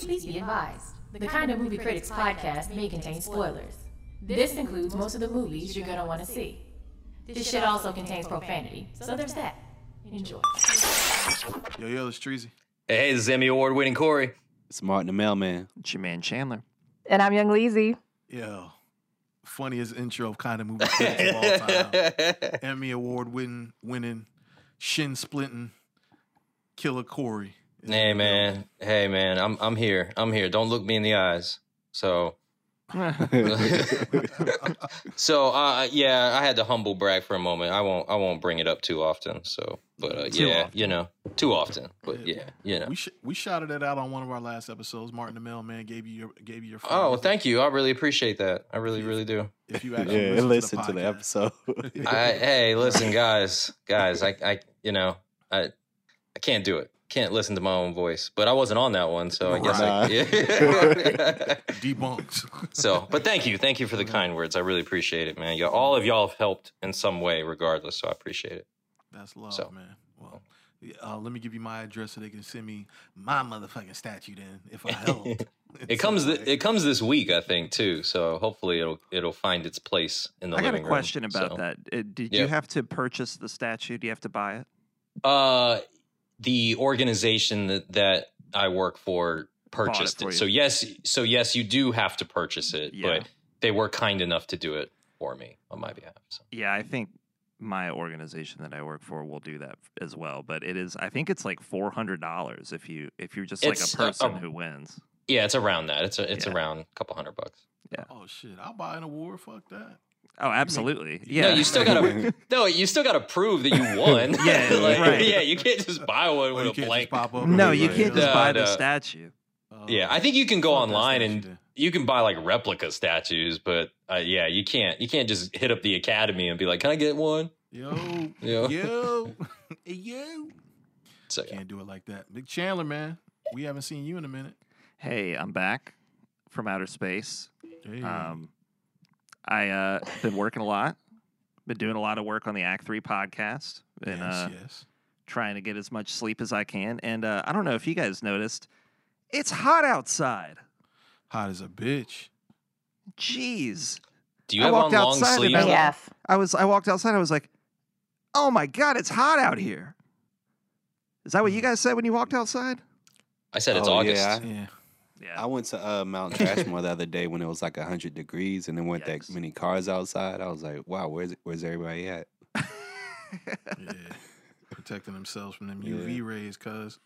Please be advised. The Kind of Movie Critics podcast may contain spoilers. This includes most of the movies you're gonna want to see. This shit also contains profanity, so there's that. Enjoy. Yo, yo, it's Treasy. Hey, hey, this is Emmy Award winning Corey. It's Martin the Mailman. It's your man Chandler. And I'm Young Leezy. Yo, funniest intro of kind of movie critics of all time. Emmy Award winning, winning, shin splitting, killer Corey. Is hey in the man, hey man, I'm I'm here. I'm here. Don't look me in the eyes. So, so uh, yeah, I had to humble brag for a moment. I won't I won't bring it up too often. So, but uh, yeah, often. you know, too often. But yeah, you know. We sh- we shouted it out on one of our last episodes. Martin the Mailman gave you your gave you your. Oh, flowers. thank you. I really appreciate that. I really, really do. If you Yeah, actually listen listen to the episode. I, hey, listen, guys, guys, I, I, you know, I, I can't do it. Can't listen to my own voice. But I wasn't on that one, so I guess I. Right. Yeah. debunked. so, but thank you, thank you for the kind words. I really appreciate it, man. Y'all, all of y'all have helped in some way, regardless. So I appreciate it. That's love, So. man. Well, uh, let me give you my address so they can send me my motherfucking statue. Then, if I help, It comes, th- it comes this week, I think, too. So hopefully it'll, it'll find its place in the I got a living room. question about So, that. Did Yeah. you have to purchase the statue? Do you have to buy it? Uh, the organization that, that I work for purchased for it. So yes, so yes, you do have to purchase it, Yeah. but they were kind enough to do it for me on my behalf. So. Yeah, I think my organization that I work for will do that as well. But it is, I think it's like four hundred dollars if you if you're just It's, like a person a- who wins. Yeah, it's around that. It's a, it's Yeah. around a couple hundred bucks. Yeah. Oh shit! I'll buy an award. Fuck that. Oh, absolutely. Yeah, No, you still gotta no, you still gotta prove that you won. Yeah, like, right. yeah, you can't just buy one Or with you a can't blank. just pop up. No, you be can't like, just No, buy the no. statue. uh, Yeah, I think you can go online and then. you can buy like replica statues, but uh, yeah, you can't you can't just hit up the academy and be like, "Can I get one?" Yo, Yeah. yo, yo. So yeah. Can't do it like that. Big Chandler, man. We haven't seen you in a minute. Hey, I'm back from outer space. Hey. Um, I uh been working a lot. Been doing a lot of work on the Act Three podcast. Been yes, uh, yes. trying to get as much sleep as I can. And uh, I don't know if you guys noticed, it's hot outside. Hot as a bitch. Jeez. Do you I have on walked long outside and? I- though? Yes. I was I walked outside, I was like, oh my god, it's hot out here. Is that what you guys said when you walked outside? I said it's Oh, August. yeah. Yeah. Yeah. I went to uh, Mount Trashmore the other day when it was like 100 degrees and there weren't Yikes. that many cars outside. I was like, wow, where's where's everybody at? Yeah. Protecting themselves from them Yeah. UV rays, cuz.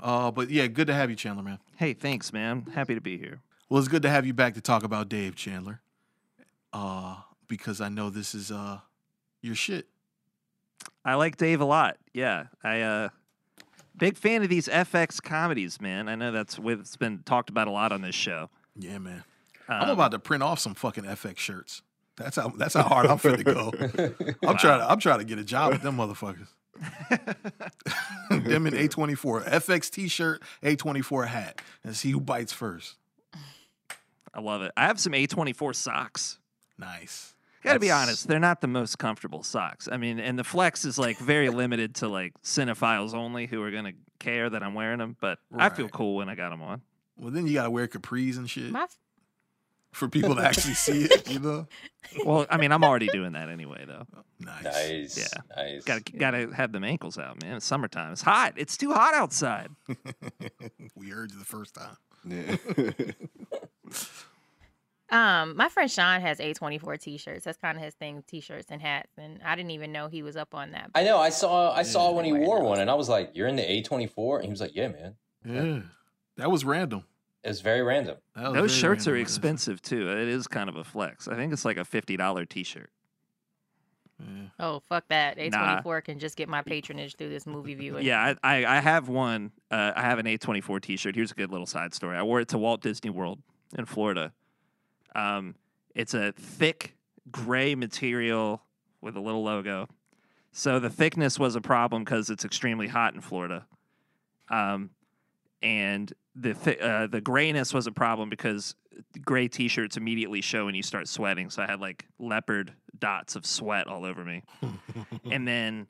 Uh, but yeah, good to have you, Chandler, man. hey, thanks, man. Happy to be here. Well, it's good to have you back to talk about Dave Chandler. Uh, because I know this is uh your shit. I like Dave a lot. Yeah. I uh big fan of these FX comedies, man. I know that's what's been talked about a lot on this show. Yeah, man. I'm Um, about to print off some fucking FX shirts. That's how that's how hard I'm finna go. I'm trying to I'm trying to get a job with them motherfuckers. them in A24 FX t-shirt, A24 hat, and see who bites first. I love it. I have some A24 socks. Nice. Got to be honest, they're not the most comfortable socks. I mean, and the flex is like very limited to like cinephiles only who are gonna care that I'm wearing them. But I feel cool when I got them on. Well, then you gotta wear capris and shit My f- for people to actually see it. You know. Well, I mean, I'm already doing that anyway, though. Nice. Nice. Yeah. Nice. Got to got to have them ankles out, man. It's summertime. It's hot. It's too hot outside. we heard you the first time. Yeah. um, my friend Sean has A24 t-shirts. That's kind of his thing, t-shirts and hats. And I didn't even know he was up on that. I know. I saw. I saw Yeah. when he wore one, and I was like, "You're in the A24," and he was like, "Yeah, man." Yeah. That was random. It was very random. Was Those very shirts are expensive too. It is kind of a flex. I think it's like a fifty dollar t-shirt. Yeah. Oh, fuck that. A24 can just get my patronage through this movie viewing. Yeah, I, I, I have one. Uh, I have an A24 T-shirt. Here's a good little side story. I wore it to Walt Disney World in Florida. Um, it's a thick gray material with a little logo. So the thickness was a problem because it's extremely hot in Florida. Um, and the thi- uh, the grayness was a problem because gray T-shirts immediately show when you start sweating. So I had like leopard dots of sweat all over me. and then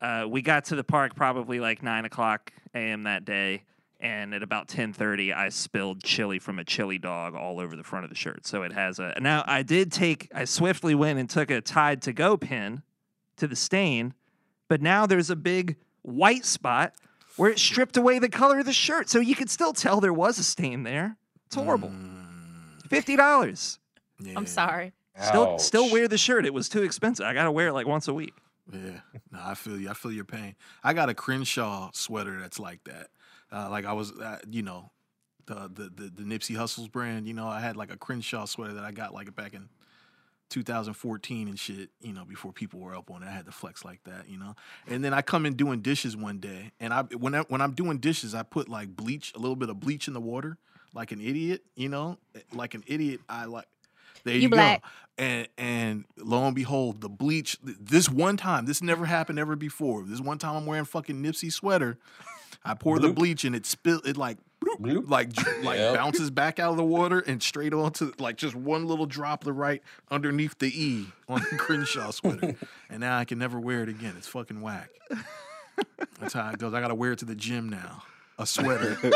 uh, we got to the park probably like nine o'clock a.m. that day, and at about 10:30 I spilled chili from a chili dog all over the front of the shirt. So it has a Now I did take I swiftly went and took a Tide to go pin to the stain, but now there's a big white spot where it stripped away the color of the shirt. So you could still tell there was a stain there. It's horrible. Mm, $50. yeah, I'm sorry. Still still wear the shirt. It was too expensive. I got to wear it like once a week. Yeah, no, I feel you. I feel your pain. I got a Crenshaw sweater that's like that. Uh, like I was, uh, you know, the, the the the Nipsey Hussle's brand. You know, I had like a Crenshaw sweater that I got like back in 2014 and shit. You know, before people were up on it, I had to flex like that. You know, and then I come in doing dishes one day, and I when I, when I'm doing dishes, I put like bleach, a little bit of bleach in the water, like an idiot. You know, like an idiot. I like. There you, You go. And and lo and behold, the bleach. This one time, this never happened ever before. This one time, I'm wearing fucking Nipsey sweater. I pour the bleach and it spill. It like bloop, Bloop. like like Yep. bounces back out of the water and straight onto like just one little droplet right underneath the E on the Crenshaw sweater. and now I can never wear it again. It's fucking whack. That's how it goes. I gotta wear it to the gym now. A sweater. you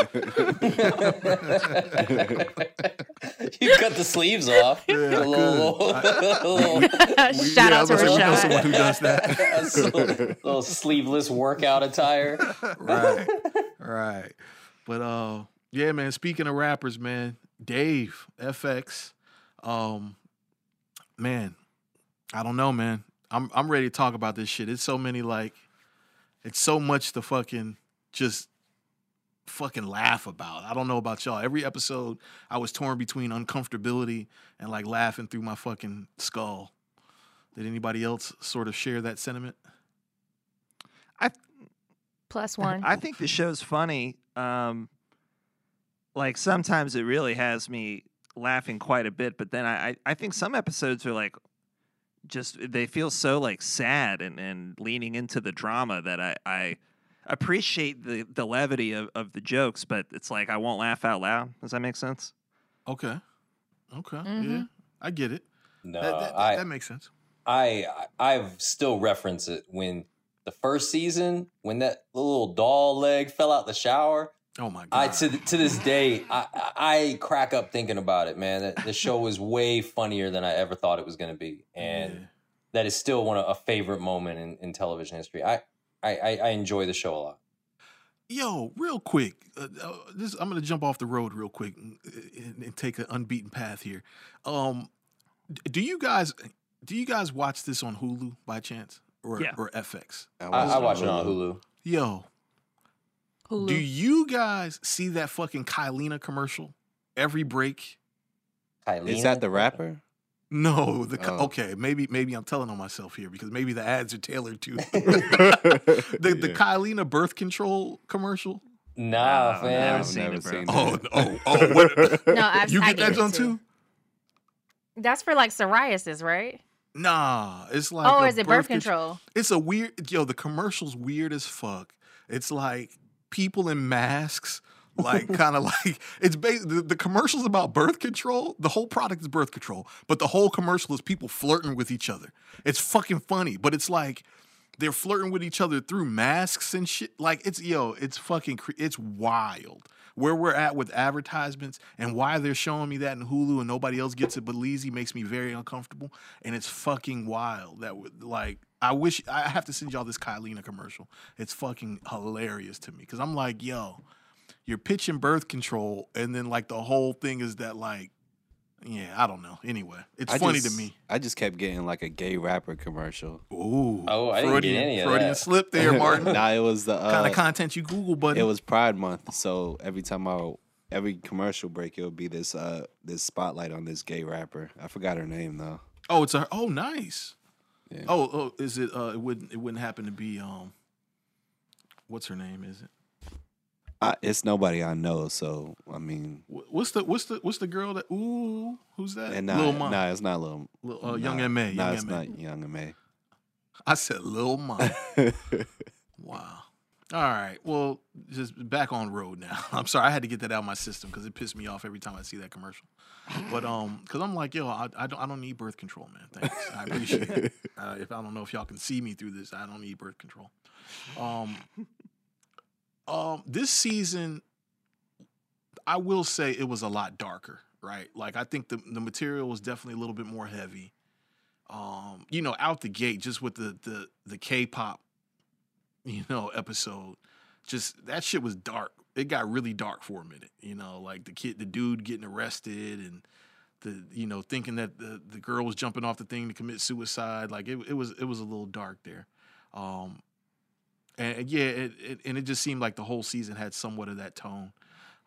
cut the sleeves off. Yeah, I a little, could. little, We- Shout yeah, I out was to gonna know Rashad. someone who does that. a little, little sleeveless workout attire. right, right. But uh, yeah, man. Speaking of rappers, man, Dave FX, um, man, I don't know, man. I'm I'm ready to talk about this shit. It's so many like, it's so much to fucking just fucking laugh about. I don't know about y'all. Every episode, I was torn between uncomfortability and like laughing through my fucking skull. Did anybody else sort of share that sentiment? I Plus one. I think the show's funny. Um, like sometimes it really has me laughing quite a bit, but then I, I, I think some episodes are like just they feel so like sad and, and leaning into the drama that I, I appreciate the, the levity of, of the jokes, but it's like I won't laugh out loud. Does that make sense? Okay, okay, yeah, Mhm. I get it. No, that, that, I, that makes sense. I I've still reference it when the first season when that little doll leg fell out the shower. Oh my god! I to to this day I I I crack up thinking about it, man. That the show was way funnier than I ever thought it was going to be, and Yeah. that is still one of a favorite moment in, in television history. I, I I I enjoy the show a lot. Yo, real quick, uh, uh, this I'm gonna jump off the road real quick and, and, and take an unbeaten path here. Um, do you guys do you guys watch this on Hulu by chance or Yeah. or FX? I, I watch it on Hulu. Yo, Hulu. do you guys see that fucking Kyleena commercial every break? Is that the rapper? No, the Ky- Oh. okay, maybe maybe I'm telling on myself here because maybe the ads are tailored to the the Yeah. Kyleena birth control commercial. Nah, oh, No, fam. never I've seen never it, bro. seen Oh, that. oh, oh! What? No, I've- you get get that it John too. too? That's for like psoriasis, right? Nah, it's like oh, is it birth contr- control? It's a weird yo. The commercial's weird as fuck. It's like people in masks, like kind of like it's based. The, the commercial's about birth control. The whole product is birth control, but the whole commercial is people flirting with each other. It's fucking funny, but it's like they're flirting with each other through masks and shit. Like it's yo, it's fucking, cre- it's wild. Where we're at with advertisements and why they're showing me that in Hulu and nobody else gets it but Leezy makes me very uncomfortable. And it's fucking wild. That would like I wish I have to send y'all this Kyleena commercial. It's fucking hilarious to me because I'm like, yo, you're pitching birth control, and then like the whole thing is that like, yeah, I don't know. Anyway, it's I funny just- to me. I just kept getting like a gay rapper commercial. Ooh, Oh, I didn't get any of Freudian that. slip there, Martin. nah, it was the uh, kind of content you Google, buddy. it was Pride Month, so every time I every commercial break, it would be this uh this spotlight on this gay rapper. I forgot her name though. Oh, it's a oh nice. Yeah. Oh, oh, is it? Uh, it wouldn't. It wouldn't happen to be. Um, what's her name? Is it? I, it's nobody I know, so I mean, What's the what's the what's the girl that? Ooh, who's that? and nah, Lil nah, it's not Lil. Lil- uh, Young nah, M.A., Nah, Young it's not Young M.A. I said Lil Ma. wow. All right. Well, just back on road now. I'm sorry. I had to get that out of my system because it pissed me off every time I see that commercial. But um, because I'm like, yo, I, I don't I don't need birth control, man. Thanks. I appreciate it. Uh, if I don't know if y'all can see me through this, I don't need birth control. Um, um, this season, I will say it was a lot darker, right? Like I think the the material was definitely a little bit more heavy. Um, you know, out the gate, just with the the the K-pop, you know, episode, just that shit was dark. It got really dark for a minute, you know, like the kid, the dude getting arrested and the you know thinking that the the girl was jumping off the thing to commit suicide. Like it, it was it was a little dark there. Um, and yeah, it, it, and it just seemed like the whole season had somewhat of that tone.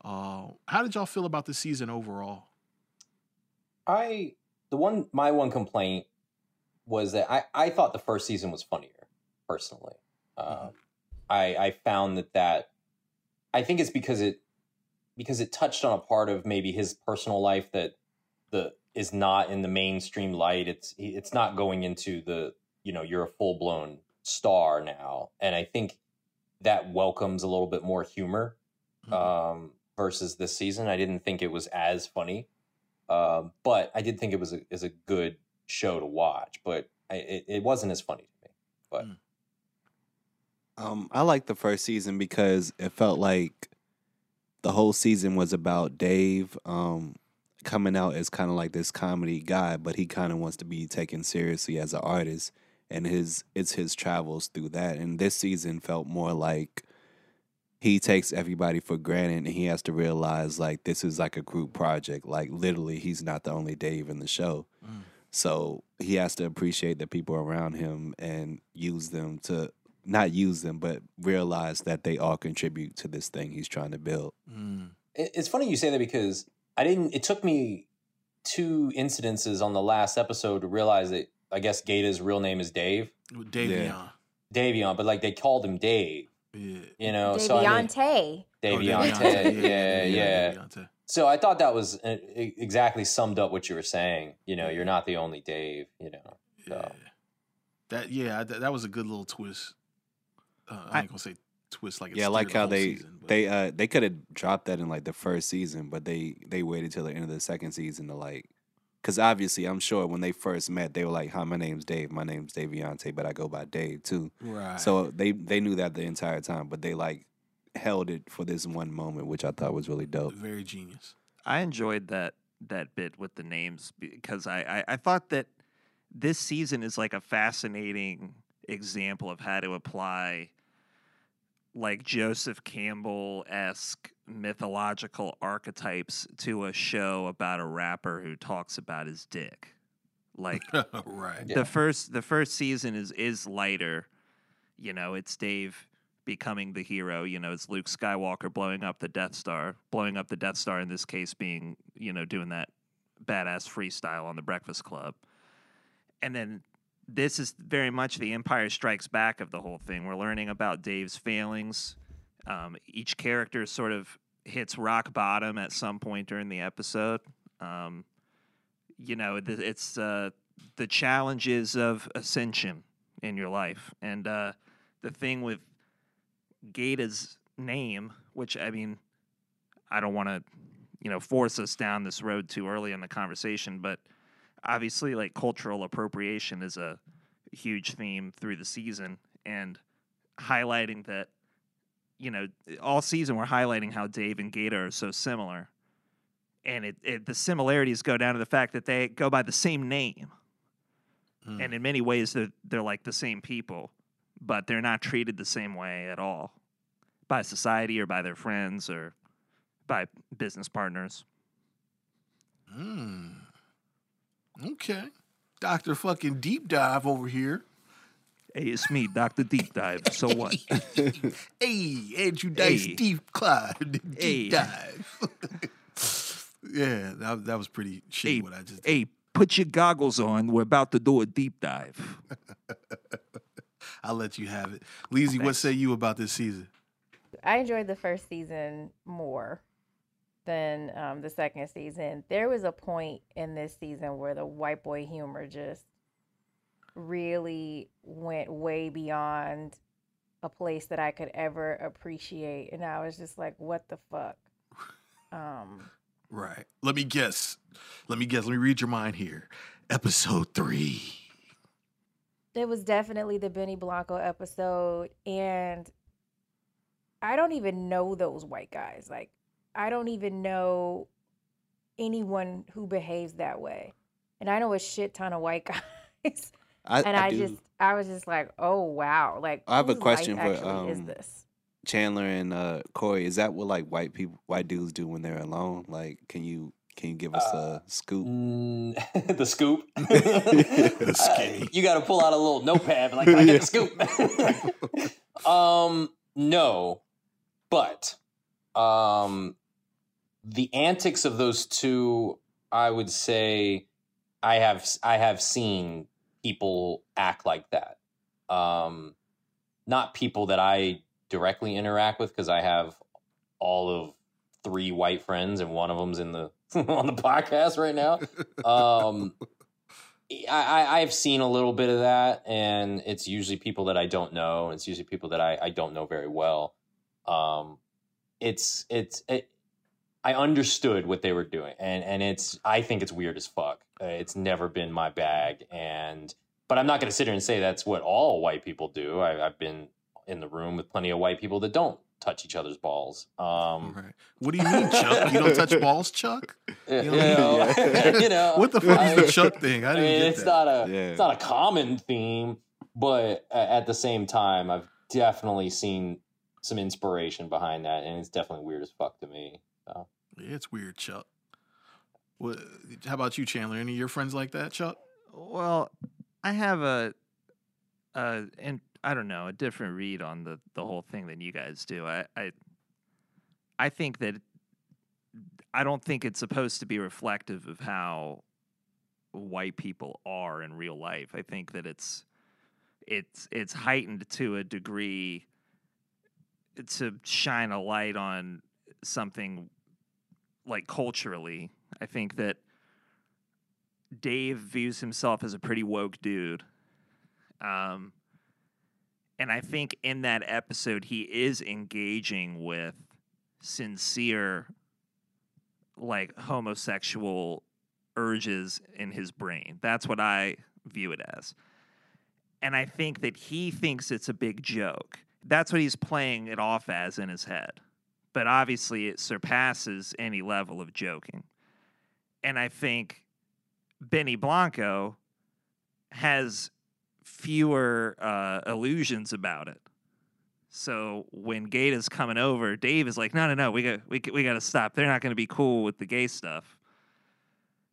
Uh, how did y'all feel about the season overall? I the one my one complaint was that I I thought the first season was funnier personally. Um, I I found that that I think it's because it because it touched on a part of maybe his personal life that the is not in the mainstream light. It's it's not going into the you know you're a full blown star now, and I think that welcomes a little bit more humor Mhm. um, versus this season. I didn't think it was as funny, um, but I did think it was a is a good show to watch. But I, it, it wasn't as funny to me. But Mm. Um, I liked the first season because it felt like the whole season was about Dave um, coming out as kind of like this comedy guy, but he kind of wants to be taken seriously as an artist, and his it's his travels through that. And this season felt more like he takes everybody for granted, and he has to realize like this is like a group project. Like literally, he's not the only Dave in the show. Mm. So he has to appreciate the people around him and use them to not use them, but realize that they all contribute to this thing he's trying to build. Mm. it's funny you say that because I didn't. It took me two incidences on the last episode to realize that I guess Gata's real name is Dave Davion. Davion, but like they called him Dave. Yeah. You know, so I mean, Deviante. Oh, Davion. yeah, yeah. Davion. So I thought that was uh, exactly summed up what you were saying. You know, you're not the only Dave. You know, Yeah. That yeah, that, that was a good little twist. Uh, I I- ain't gonna say twist like it yeah, steered like the how whole they season, they uh they could have dropped that in like the first season, but they they waited till the end of the second season to like, because obviously I'm sure when they first met they were like, "Hi, my name's Dave. My name's Daviante, but I go by Dave too." right. So they they knew that the entire time, but they like held it for this one moment, which I thought was really dope. very genius. I enjoyed that that bit with the names because I, I, I thought that this season is like a fascinating example of how to apply like Joseph Campbell esque mythological archetypes to a show about a rapper who talks about his dick. Like right. Yeah. the first the first season is is lighter. You know, it's Dave becoming the hero. You know, it's Luke Skywalker blowing up the Death Star, blowing up the Death Star in this case being, you know, doing that badass freestyle on the Breakfast Club. And then this is very much the Empire Strikes Back of the whole thing. We're learning about Dave's failings. Um, each character sort of hits rock bottom at some point during the episode. Um, you know, it's uh, the challenges of ascension in your life. And uh, the thing with Gata's name, which I mean, I don't want to, you know, force us down this road too early in the conversation, but obviously, like cultural appropriation is a huge theme through the season, and highlighting that, you know, all season we're highlighting how Dave and Gata are so similar, and it, it the similarities go down to the fact that they go by the same name Mm. and in many ways they're they're like the same people, but they're not treated the same way at all by society or by their friends or by business partners. Mm. Okay. Doctor fucking deep dive over here. Hey, it's me, Doctor Deep Dive. So what? Hey, Andrew Dice Hey. Deep Clyde deep Hey. dive. yeah, that, that was pretty shitty Hey, what I just did. hey, put your goggles on. We're about to do a deep dive. I'll let you have it. Leezy, what say you about this season? I enjoyed the first season more than um, the second season. There was a point in this season where the white boy humor just really went way beyond a place that I could ever appreciate, and I was just like, "What the fuck?" Um, Right. Let me guess. Let me guess. Let me read your mind here. Episode three. it was definitely the Benny Blanco episode, and I don't even know those white guys. Like, I don't even know anyone who behaves that way. And I know a shit ton of white guys. I, and I I, just I was just like, oh wow. Like I have a question for, actually is um, this? Chandler and uh, Corey, is that what like white people, white dudes do when they're alone? Like, can you can you give us Uh, a scoop? Mm, the scoop. The Uh, you got to pull out a little notepad. Like, I get a scoop? um, no, but um, the antics of those two, I would say, I have I have seen people act like that. Um, not people that I directly interact with because I have all of three white friends and one of them's in the on the podcast right now. Um, I, I've seen a little bit of that, and it's usually people that I don't know. It's usually people that I, I don't know very well. Um, it's it's it, I understood what they were doing, and and it's I think it's weird as fuck. Uh, it's never been my bag, and but I'm not going to sit here and say that's what all white people do. I, I've been in the room with plenty of white people that don't touch each other's balls. Um, Right. What do you mean, Chuck? You don't touch balls, Chuck? you You know, know, you know, What the fuck I is the Chuck thing? I I didn't mean, get it's that. not a Yeah. it's not a common theme, but uh, at the same time, I've definitely seen some inspiration behind that, and it's definitely weird as fuck to me. So. Yeah, it's weird, Chuck. What, how about you, Chandler? Any of your friends like that, Chuck? Well, I have a, a and I don't know a different read on the the whole thing than you guys do. I I, I think that I don't think it's supposed to be reflective of how white people are in real life. I think that it's it's it's heightened to a degree to shine a light on something like culturally. I think that Dave views himself as a pretty woke dude. Um, and I think in that episode, he is engaging with sincere, like homosexual urges in his brain. That's what I view it as. And I think that he thinks it's a big joke. That's what he's playing it off as in his head. But obviously, it surpasses any level of joking. And I think Benny Blanco has fewer uh, illusions about it. So when Gata's coming over, Dave is like, "No, no, no, we got we we got to stop. They're not going to be cool with the gay stuff."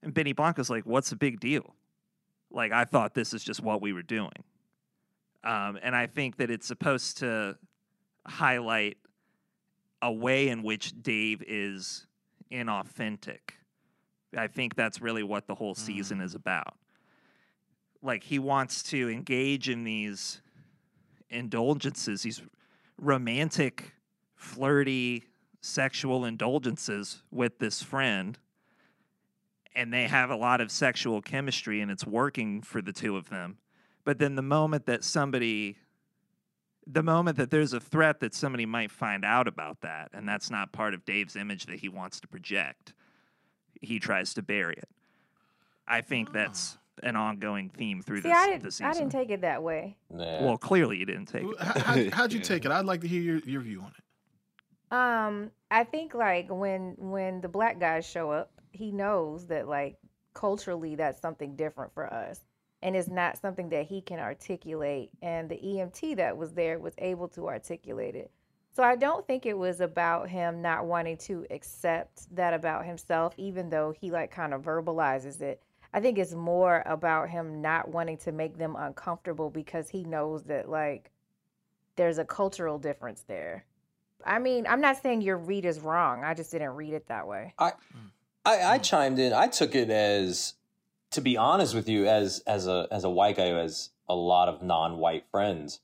And Benny Blanco's like, "What's the big deal? Like I thought this is just what we were doing." Um, and I think that it's supposed to highlight a way in which Dave is inauthentic. I think that's really what the whole season mm. is about. Like he wants to engage in these indulgences, these romantic, flirty, sexual indulgences with this friend. And they have a lot of sexual chemistry and it's working for the two of them. But then the moment that somebody the moment that there's a threat that somebody might find out about that, and that's not part of Dave's image that he wants to project, he tries to bury it. I think that's an ongoing theme through See, this, I the didn't, season. I didn't take it that way. Yeah. well, clearly you didn't take it. How, how, how'd you Yeah. take it? I'd like to hear your, your view on it. Um, I think like when when the black guys show up, he knows that like culturally that's something different for us. And it's not something that he can articulate. And the EMT that was there was able to articulate it. So I don't think it was about him not wanting to accept that about himself, even though he like kind of verbalizes it. I think it's more about him not wanting to make them uncomfortable because he knows that like there's a cultural difference there. I mean, I'm not saying your read is wrong. I just didn't read it that way. I, mm. I mm. chimed in. I took it as, to be honest with you, as as a as a white guy who has a lot of non-white friends.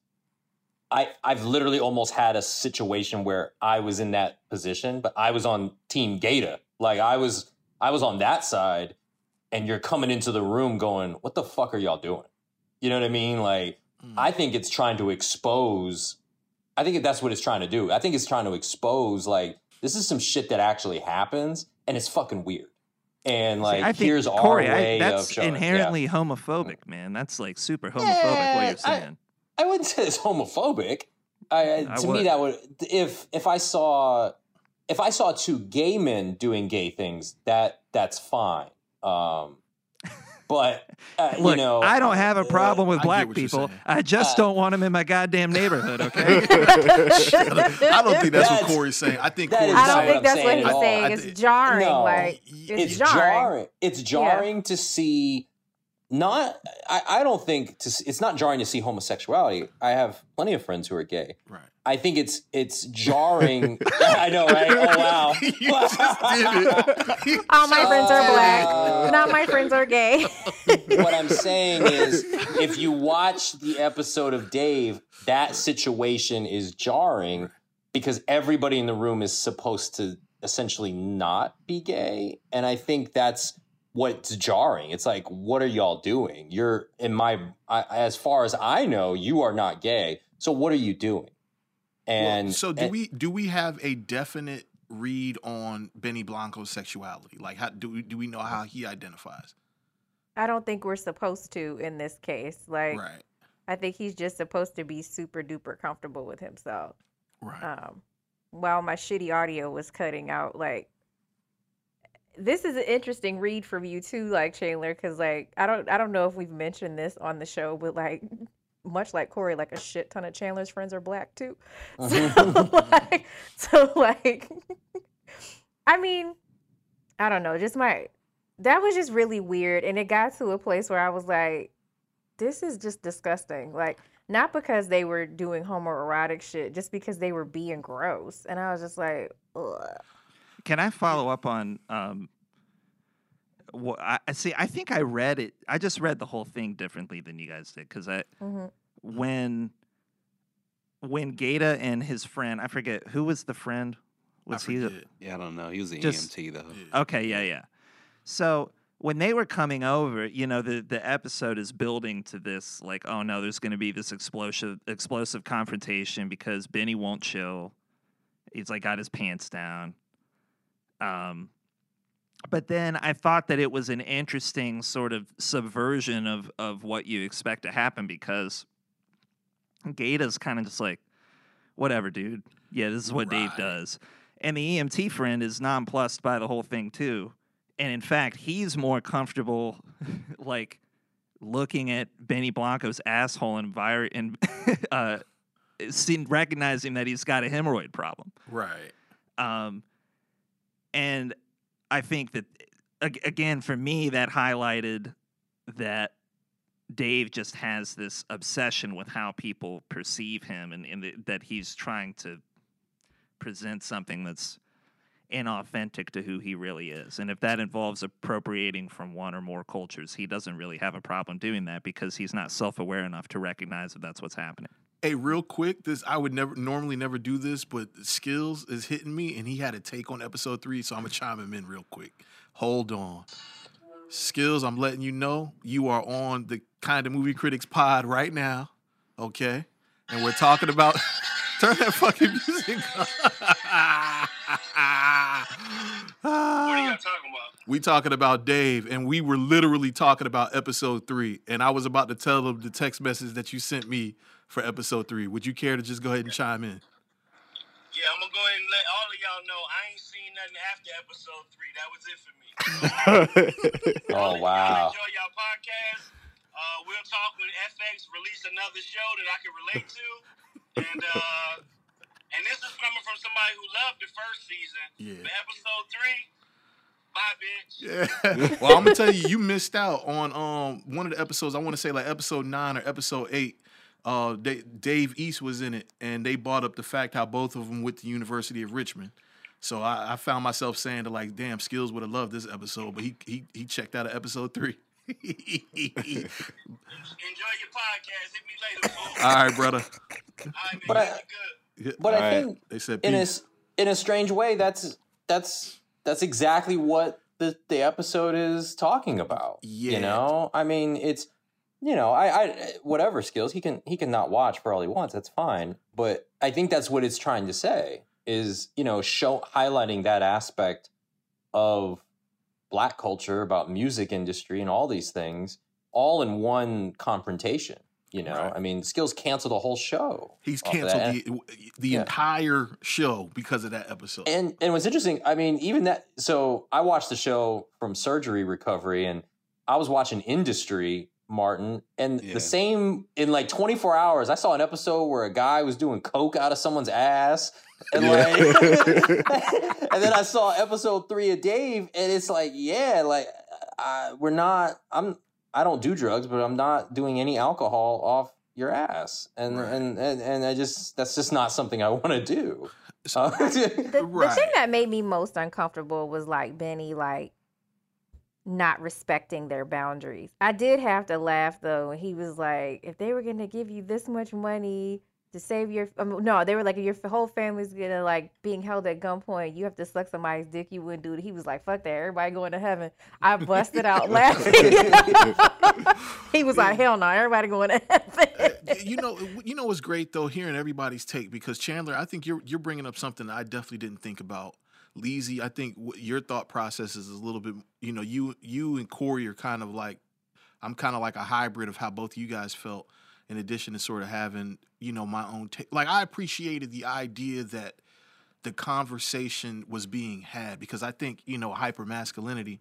I I've literally almost had a situation where I was in that position, but I was on Team Gata. Like I was I was on that side, and you're coming into the room going, "What the fuck are y'all doing?" You know what I mean? Like hmm. I think it's trying to expose. I think that's what it's trying to do. I think it's trying to expose like this is some shit that actually happens, and it's fucking weird. And like, See, I think, here's our Corey, I- that's of showing. Yeah. inherently homophobic, man. That's like super homophobic Yeah, what you're I- saying. I wouldn't say it's homophobic. I, I to would. me, that would if if I saw if I saw two gay men doing gay things, that that's fine. Um, but uh, Look, you know, I don't have a problem with I black people. I just Uh, don't want them in my goddamn neighborhood. Okay. I don't think that's, what Corey's saying. I think Corey's I don't saying, think that's what he's at saying. I It's jarring. No. Like it's it's jarring. jarring. It's jarring to see. Not, I, I don't think to, it's not jarring to see homosexuality. I have plenty of friends who are gay. right. I think it's it's jarring. I know, right? Oh wow! you just did it. All my friends are black. Uh, Not my friends are gay. what I'm saying is, if you watch the episode of Dave, that situation is jarring because everybody in the room is supposed to essentially not be gay, and I think that's what's jarring. It's like, what are y'all doing? You're in my, I, as far as I know, you are not gay. So what are you doing? And Well, so do and- we do we have a definite read on Benny Blanco's sexuality? Like, how do we do we know how he identifies? I don't think we're supposed to in this case. Like right, I think he's just supposed to be super duper comfortable with himself. right. Um while my shitty audio was cutting out, like this is an interesting read from you too, like Chandler, because like I don't I don't know if we've mentioned this on the show, but like much like Corey, like a shit ton of Chandler's friends are black too. So like, so like, I mean, I don't know. Just my that was just really weird, and it got to a place where I was like, this is just disgusting. Like, not because they were doing homoerotic shit, just because they were being gross, and I was just like, Ugh. Can I follow up on? Um, what I I see. I think I read it. I just read the whole thing differently than you guys did because I Mhm. when when Gata and his friend, I forget who was the friend. I Was he? the- Yeah, I don't know. He was an Just- EMT though. Yeah. Okay, yeah, yeah. So when they were coming over, you know, the the episode is building to this like, oh no, there's going to be this explosive explosive confrontation because Benny won't chill. He's like got his pants down. Um but then I thought that it was an interesting sort of subversion of of what you expect to happen because Gata's kind of just like, whatever, dude. Yeah, this is what Dave does. And the EMT friend is nonplussed by the whole thing too. And in fact, he's more comfortable like looking at Benny Blanco's asshole and vir- and uh recognizing that he's got a hemorrhoid problem. Right. Um, and I think that again for me that highlighted that Dave just has this obsession with how people perceive him, and, and th- that he's trying to present something that's inauthentic to who he really is. And if that involves appropriating from one or more cultures, he doesn't really have a problem doing that because he's not self-aware enough to recognize that that's what's happening. Hey, real quick, this I would never normally never do this, but skills is hitting me, and he had a take on episode three, so I'm gonna chime him in real quick. Hold on, skills. I'm letting you know you are on the kind of movie critics pod right now, okay? And we're talking about. Turn that fucking music on. What are y'all talking about? We talking about Dave, and we were literally talking about episode three. And I was about to tell him the text message that you sent me for episode three. Would you care to just go ahead and chime in? Yeah, I'm gonna go ahead and let all of y'all know I ain't seen nothing after episode three. That was it for me. Oh Y'all wow! enjoy y'all podcast. Uh, we'll talk when FX release another show that I can relate to, and uh, and this is coming from somebody who loved the first season. Yeah. But episode three, bye, bitch. Yeah. well, I'm gonna tell you, you missed out on um one of the episodes. I want to say like episode nine or episode eight. Uh, Da- Dave East was in it, and they brought up the fact how both of them went to University of Richmond. So I, I found myself saying to like, damn, Skills would have loved this episode, but he he he checked out of episode three. Enjoy your podcast. Hit me later, fool. All right, brother. All right, man. But I- good. But All I right. think They said in a in a strange way, that's that's that's exactly what the the episode is talking about. Yeah. You know, I mean, it's you know, I, I whatever skills he can he can not watch for all he wants. That's fine. But I think that's what it's trying to say is you know show highlighting that aspect of black culture about music industry and all these things all in one confrontation You know, Right. I mean, Skills canceled the whole show. He's canceled the the Yeah. entire show because of that episode. And and what's interesting, I mean, even that. So I watched the show from surgery recovery, and I was watching Industry, Martin, and Yeah. the same in like 24 hours. I saw an episode where a guy was doing coke out of someone's ass, and like, and then I saw episode three of Dave, and it's like, yeah, like I, we're not. I'm. I don't do drugs, but I'm not doing any alcohol off your ass, and Right. and, and and I just that's just not something I want to do. So- Uh, The, the thing that made me most uncomfortable was like Benny like not respecting their boundaries. I did have to laugh though he was like, if they were gonna give you this much money to save your um, no, they were like, if your whole family's gonna like being held at gunpoint, you have to suck somebody's dick. You wouldn't do it. He was like, fuck that, everybody going to heaven. I busted out laughing. he was like, hell no, everybody going to heaven. Uh, you know, you know what's great though, hearing everybody's take because Chandler, I think you're you're bringing up something I definitely didn't think about. Leezy, I think your thought process is a little bit, you know, you you and Corey are kind of like, I'm kind of like a hybrid of how both you guys felt. In addition to sort of having, you know, my own take. Like I appreciated the idea that the conversation was being had because I think you know hyper masculinity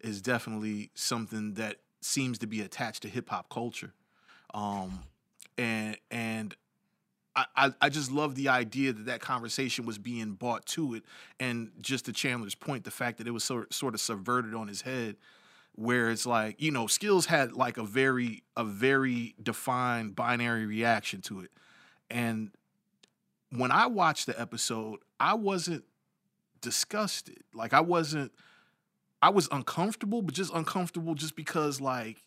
is definitely something that seems to be attached to hip hop culture, um, and and I, I just love the idea that that conversation was being brought to it, and just to Chandler's point, the fact that it was sort sort of subverted on his head, where it's like you know skills had like a very a very defined binary reaction to it, and when I watched the episode, I wasn't disgusted. Like I wasn't I was uncomfortable, but just uncomfortable just because like,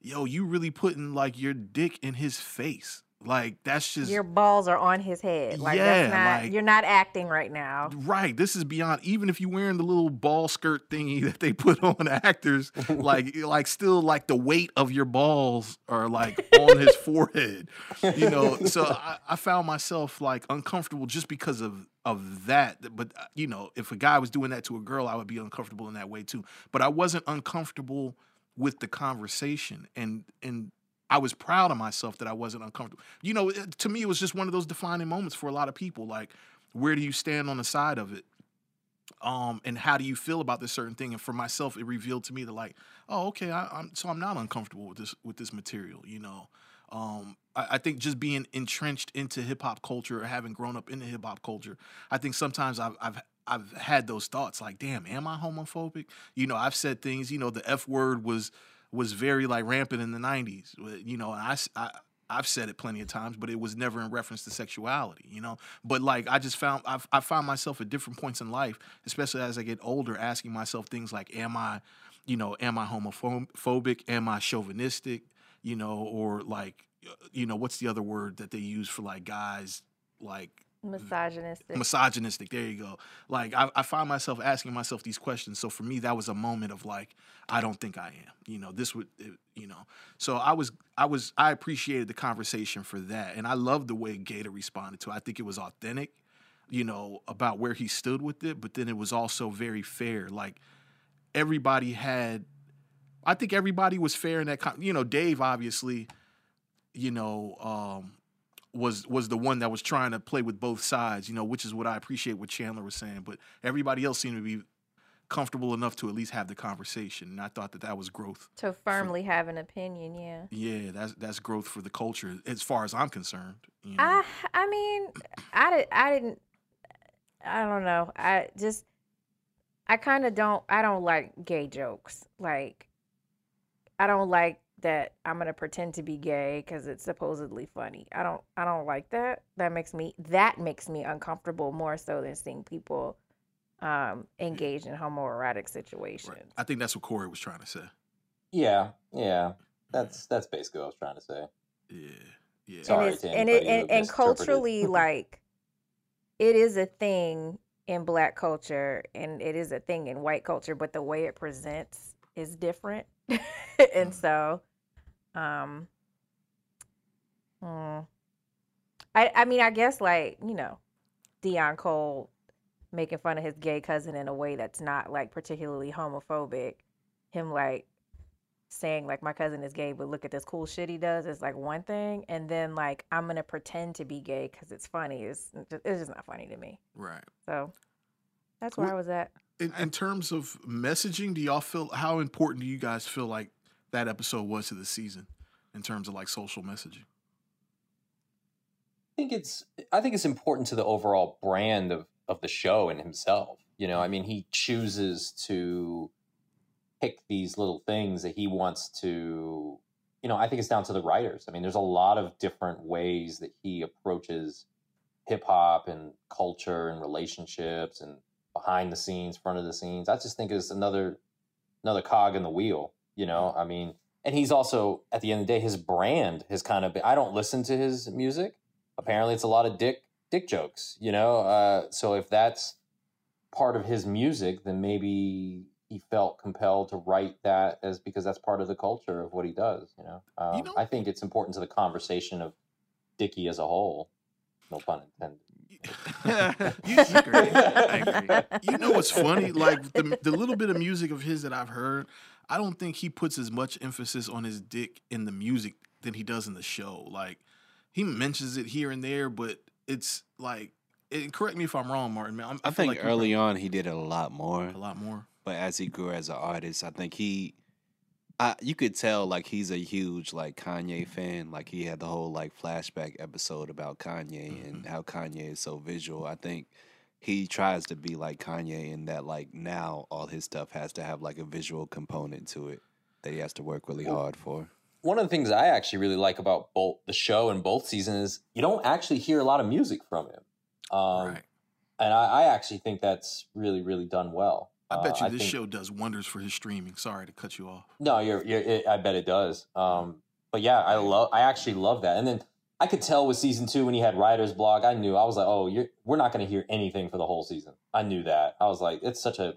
yo, you really putting like your dick in his face. Like that's just Your balls are on his head. Like Yeah, that's not like- you're not acting right now. right. This is beyond even if you're wearing the little ball skirt thingy that they put on actors, like like still like the weight of your balls are like on his forehead. You know, so I, I found myself like uncomfortable just because of of that. But uh, you know, if a guy was doing that to a girl, I would be uncomfortable in that way too. But I wasn't uncomfortable with the conversation and and I was proud of myself that I wasn't uncomfortable. You know, to me, it was just one of those defining moments for a lot of people. Like, where do you stand on the side of it? Um, and how do you feel about this certain thing? And for myself, it revealed to me that like, oh, okay, I, I'm so I'm not uncomfortable with this with this material. You know, um, I, I think just being entrenched into hip hop culture or having grown up in the hip hop culture, I think sometimes I've I've I've had those thoughts like, damn, am I homophobic? You know, I've said things. You know, the F word was was very like rampant in the '90s. You know, and I've said it plenty of times, but it was never in reference to sexuality. You know, but like I just found I've, I found myself at different points in life, especially as I get older, asking myself things like, am I, you know, am I homophobic? Am I chauvinistic? You know, or like, you know, what's the other word that they use for like guys like Misogynistic. misogynistic. There you go. Like I, I find myself asking myself these questions. So for me, that was a moment of like, I don't think I am. You know, this would, it- you know. So I was, I was, I appreciated the conversation for that, and I loved the way Gata responded to. it. I think it was authentic. You know about where he stood with it, but then it was also very fair. Like everybody had, I think everybody was fair in that. Con- you know, Dave obviously, you know. um was was the one that was trying to play with both sides, you know, which is what I appreciate what Chandler was saying. But everybody else seemed to be comfortable enough to at least have the conversation, and I thought that that was growth. to firmly have an opinion, yeah. Yeah, that's that's growth for the culture as far as I'm concerned. You know? I I mean, I did I didn't I don't know. I just I kind of don't I don't like gay jokes. Like I don't like that I'm going to pretend to be gay cuz it's supposedly funny. I don't I don't like that. That makes me that makes me uncomfortable more so than seeing people um engage in homoerotic situations. Right. I think that's what Corey was trying to say. Yeah, yeah. That's that's basically what I was trying to say. Yeah, yeah. Sorry and to and it and, and culturally like it is a thing in black culture and it is a thing in white culture but the way it presents is different and so um hmm. I I mean I guess like you know Deon Cole making fun of his gay cousin in a way that's not like particularly homophobic him like saying like my cousin is gay, but look at this cool shit he does is like one thing, and then like I'm gonna pretend to be gay because it's funny is it's just not funny to me. Right. So that's where What- I was at. In, in terms of messaging, do y'all feel how important do you guys feel like that episode was to the season in terms of like social messaging? I think it's I think it's important to the overall brand of of the show and himself. You know, I mean, he chooses to pick these little things that he wants to. You know, I think it's down to the writers. I mean, there's a lot of different ways that he approaches hip hop and culture and relationships and behind the scenes, front of the scenes. I just think it's another another cog in the wheel. You know, I mean, and he's also at the end of the day, his brand has kind of. Been, I don't listen to his music apparently it's a lot of dick dick jokes you know uh, so if that's part of his music then maybe he felt compelled to write that as because that's part of the culture of what he does you know, um, You know- i think it's important to the conversation of dicky as a whole no pun intended You- agree. I agree. you know what's funny? Like the the little bit of music of his that I've heard, I don't think he puts as much emphasis on his dick in the music than he does in the show. Like he mentions it here and there, but it's like, and correct me if I'm wrong, Martin. Man, I, I, feel think like early on he did it a lot more, a lot more. but as he grew as an artist, I think he, I you could tell like he's a huge like Kanye fan. Like he had the whole like flashback episode about Kanye and mm-hmm. how Kanye is so visual. I think he tries to be like Kanye in that like now all his stuff has to have like a visual component to it that he has to work really hard for. one of the things i actually really like about both the show and both seasons is you don't actually hear a lot of music from him um, right. and I, I actually think that's really really done well I bet Uh, you this think- show does wonders for his streaming. Sorry to cut you off. No, you're, you're it, I bet it does. Um, but yeah, I love, I actually love that. And then I could tell with season two when he had writer's block, I knew I was like, oh, you're, we're not going to hear anything for the whole season. I knew that. I was like, it's such a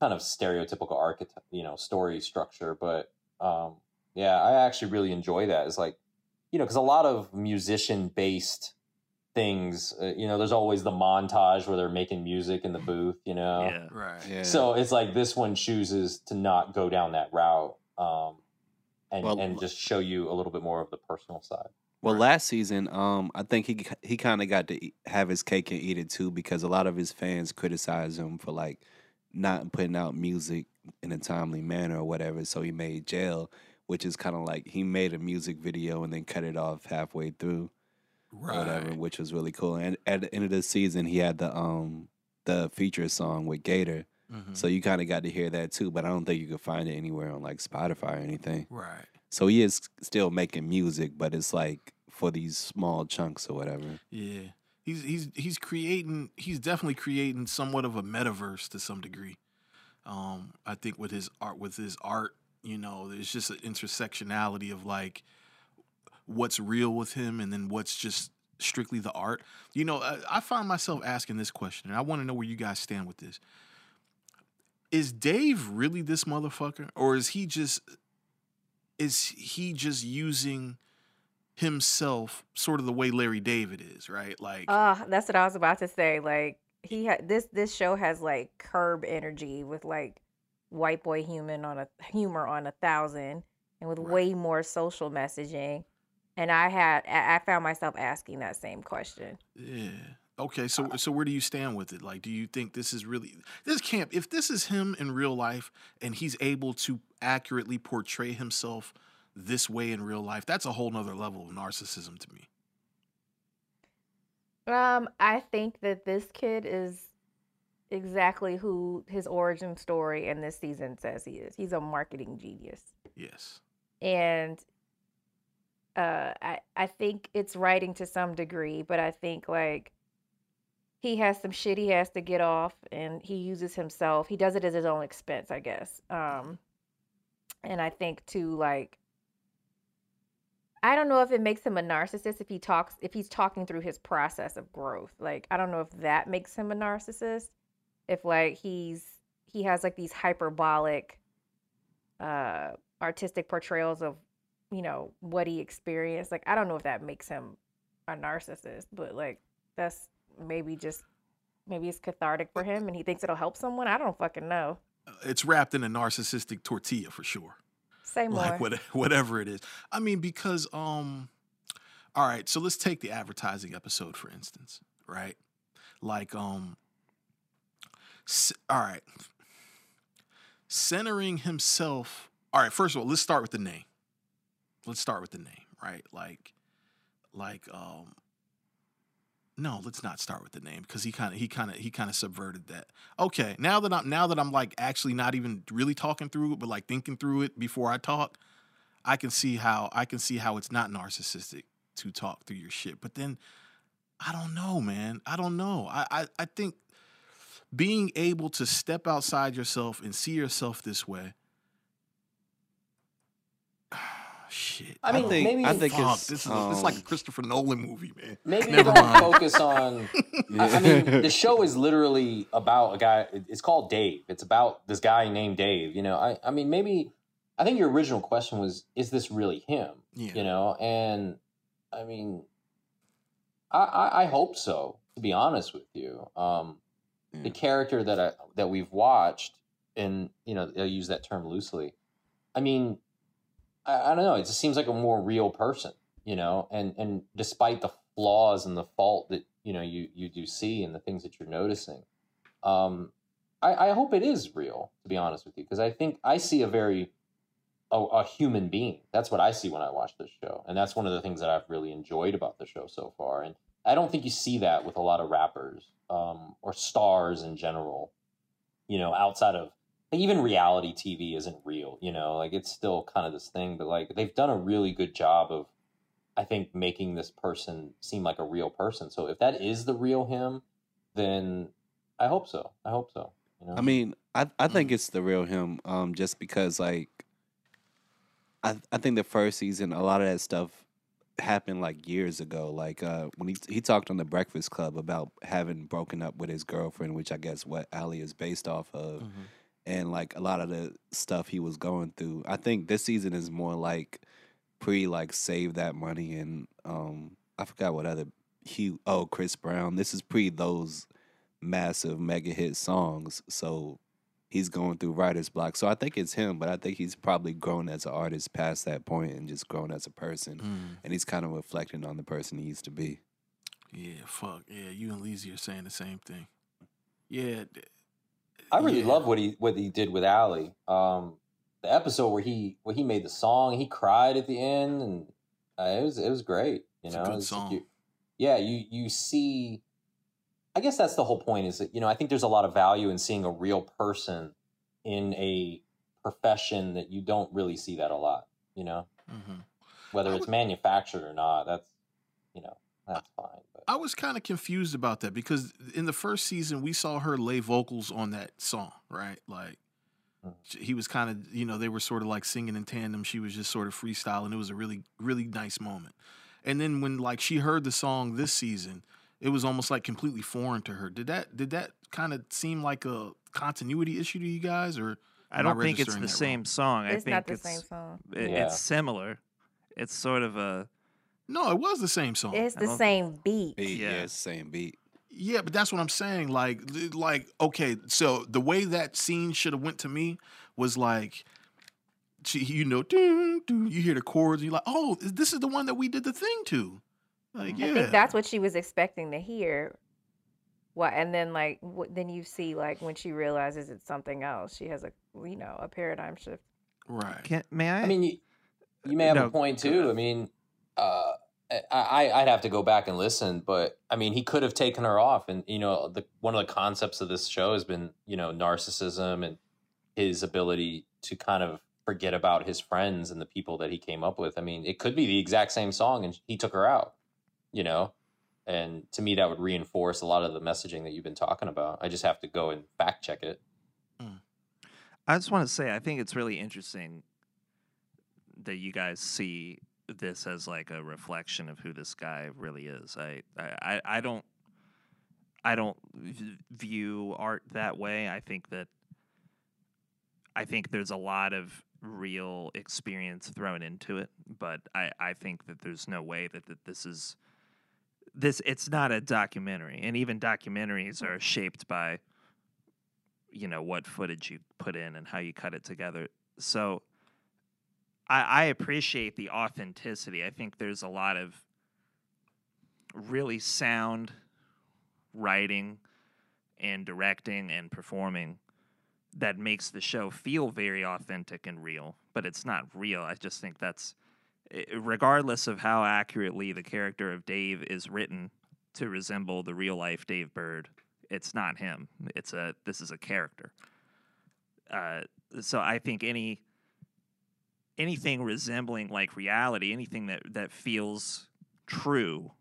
kind of stereotypical archetype, you know, story structure. But um, yeah, I actually really enjoy that. It's like, you know, because a lot of musician based things, uh, you know, there's always the montage where they're making music in the booth, you know. Yeah. Right. Yeah. So it's like this one chooses to not go down that route, um, and Well- and just show you a little bit more of the personal side. Well, last season, um, I think he he kind of got to eat, have his cake and eat it too because a lot of his fans criticized him for like not putting out music in a timely manner or whatever. So he made Jail, which is kind of like he made a music video and then cut it off halfway through or whatever, which was really cool. And at the end of the season, he had the um the feature song with Gata, Mhm. so you kind of got to hear that too. But I don't think you could find it anywhere on like Spotify or anything. Right. So he is still making music, but it's like for these small chunks or whatever. Yeah. He's he's he's creating he's definitely creating somewhat of a metaverse to some degree. Um, I think with his art with his art, you know, there's just an intersectionality of like what's real with him and then what's just strictly the art. You know, I, I find myself asking this question, and I want to know where you guys stand with this. Is Dave really this motherfucker, or is he just is he just using himself sort of the way Larry David is, right? Like, Uh, that's what I was about to say. Like he had this this show has like curb energy with like white boy human on a humor on a thousand and with Right. way more social messaging. And I had I found myself asking that same question. yeah. Okay, so so where do you stand with it? Like, do you think this is really this can't? If this is him in real life and he's able to accurately portray himself this way in real life, that's a whole nother level of narcissism to me. Um, I think that this kid is exactly who his origin story in this season says he is. He's a marketing genius. Yes. and uh I I think it's writing to some degree, but I think like he has some shit he has to get off and he uses himself. He does it at his own expense, I guess. Um and I think too like I don't know if it makes him a narcissist if he talks if he's talking through his process of growth. Like I don't know if that makes him a narcissist. If like he's he has like these hyperbolic uh artistic portrayals of you know what he experienced like i don't know if that makes him a narcissist but like that's maybe just maybe it's cathartic for him and he thinks it'll help someone i don't fucking know It's wrapped in a narcissistic tortilla for sure. Say more. like what, whatever it is. I mean, because um, all right. So let's take the advertising episode for instance, right? Like um, all right, centering himself. All right. First of all, let's start with the name. Let's start with the name, right? Like, like um. No, let's not start with the name because he kind of he kind of he kind of subverted that. Okay, now that I'm now that I'm like actually not even really talking through it, but like thinking through it before I talk, I can see how I can see how it's not narcissistic to talk through your shit. But then I don't know, man. I don't know. I I, I think being able to step outside yourself and see yourself this way. Shit. I mean, don't- maybe- I think Fuck, it's this is a, this is like a um, Christopher Nolan movie, man. Maybe Never don't mind. focus on. I, I mean, the show is literally about a guy. It's called Dave. It's about this guy named Dave. You know, I, I mean, maybe. I think your original question was, "Is this really him?" Yeah. You know, and I mean, I, I, I hope so. To be honest with you, um, Yeah. the character that I that we've watched, and you know, I'll use that term loosely. I mean, I, I don't know. It just seems like a more real person, you know. And and despite the flaws and the fault that you know you you do see and the things that you're noticing, um, I, I hope it is real. To be honest with you, because I think I see a very a, a human being. That's what I see when I watch this show, and that's one of the things that I've really enjoyed about the show so far. And I don't think you see that with a lot of rappers um, or stars in general. You know, outside of like, even reality TV isn't real. You know, like it's still kind of this thing, but like they've done a really good job of, I think, making this person seem like a real person. So if that is the real him, then I hope so. I hope so. You know, I mean, I I think it's the real him. Um, just because like, I I think the first season, a lot of that stuff happened like years ago. Like uh, when he he talked on the Breakfast Club about having broken up with his girlfriend, which I guess what Ali is based off of, Mm-hmm. And like a lot of the stuff he was going through. I think this season is more like pre like save that money and um I forgot what other he oh Chris Brown. This is pre those massive mega hit songs. So he's going through writer's block. So I think it's him, but I think he's probably grown as an artist past that point and just grown as a person. Mm. And he's kind of reflecting on the person he used to be. Yeah, fuck. Yeah, you and Lizzie are saying the same thing. Yeah. I really yeah. love what he what he did with Ali. Um, the episode where he where he made the song, he cried at the end, and uh, it was it was great. You It's know, good song. yeah, you you see. I guess that's the whole point. Is that you know I think there's a lot of value in seeing a real person in a profession that you don't really see that a lot. You know, Mhm. whether I it's would- manufactured or not, that's you know that's fine. But I was kind of confused about that because in the first season we saw her lay vocals on that song, right? Like Mhm. he was kind of, you know, they were sort of like singing in tandem. She was just sort of freestyling. It was a really, really nice moment. And then when like she heard the song this season, it was almost like completely foreign to her. Did that did that kind of seem like a continuity issue to you guys, or I don't think it's the same wrong? song. I it's think not the it's same song. it- Yeah. it's similar. It's sort of a no? It was the same song. It's the same beat. Beat, yeah. Yeah. it's the same beat. Yeah, but that's what I'm saying. Like, like okay, so the way that scene should have went to me was like, she, you know, doo, doo, you hear the chords, and you're like, oh, this is the one that we did the thing to. Like, yeah, I think that's what she was expecting to hear. What and then like wh- then you see like when she realizes it's something else, she has a you know a paradigm shift. right. can, may I? I mean, you, you may uh, have No, a point too. I mean, uh, I, I'd have to go back and listen, but I mean, he could have taken her off, and you know, the one of the concepts of this show has been you know narcissism and his ability to kind of forget about his friends and the people that he came up with. I mean, it could be the exact same song, and he took her out. You know, and to me, that would reinforce a lot of the messaging that you've been talking about. I just have to go and fact check it. I just want to say I think it's really interesting that you guys see this as like a reflection of who this guy really is. I I, I- don't I don't view art that way. I think that I think there's a lot of real experience thrown into it, but I, I think that there's no way that, that this is this it's not a documentary. And even documentaries mm. are shaped by you know what footage you put in and how you cut it together. So I, I appreciate the authenticity. I think there's a lot of really sound writing and directing and performing that makes the show feel very authentic and real, but it's not real. I just think that's regardless of how accurately the character of Dave is written to resemble the real life Dave Burd, it's not him. It's a this is a character. Uh, so I think any anything resembling like reality, anything that that feels true,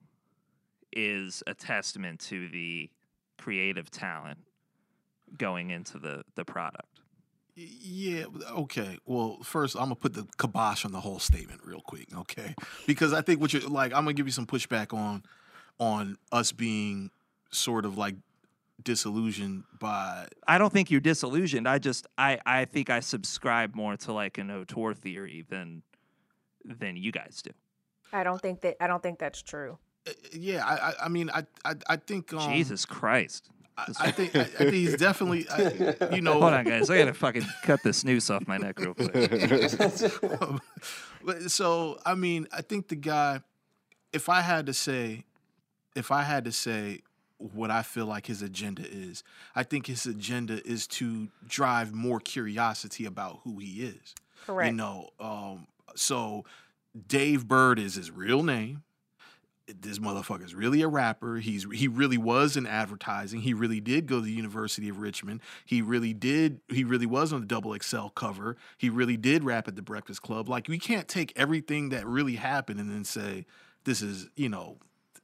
is a testament to the creative talent going into the the product. Yeah, okay. Well, first I'm gonna put the kibosh on the whole statement real quick, okay? Because I think what you're like, I'm gonna give you some pushback on on us being sort of like disillusioned by I don't think you're disillusioned. I just I I think I subscribe more to like an auteur theory than than you guys do. I don't think that I don't think that's true. uh, yeah, I I, I mean I I, I think um, Jesus Christ. I, I think I, I think he's definitely I, you know Hold on, guys. I gotta fucking cut this noose off my neck real quick. but so I mean, I think the guy. If I had to say, if I had to say what I feel like his agenda is, I think his agenda is to drive more curiosity about who he is. Correct. You know, um, so Dave Burd is his real name. This motherfucker's really a rapper. He's he really was in advertising. He really did go to the University of Richmond. He really did. He really was on the Double XL cover. He really did rap at the Breakfast Club. Like we can't take everything that really happened and then say this is you know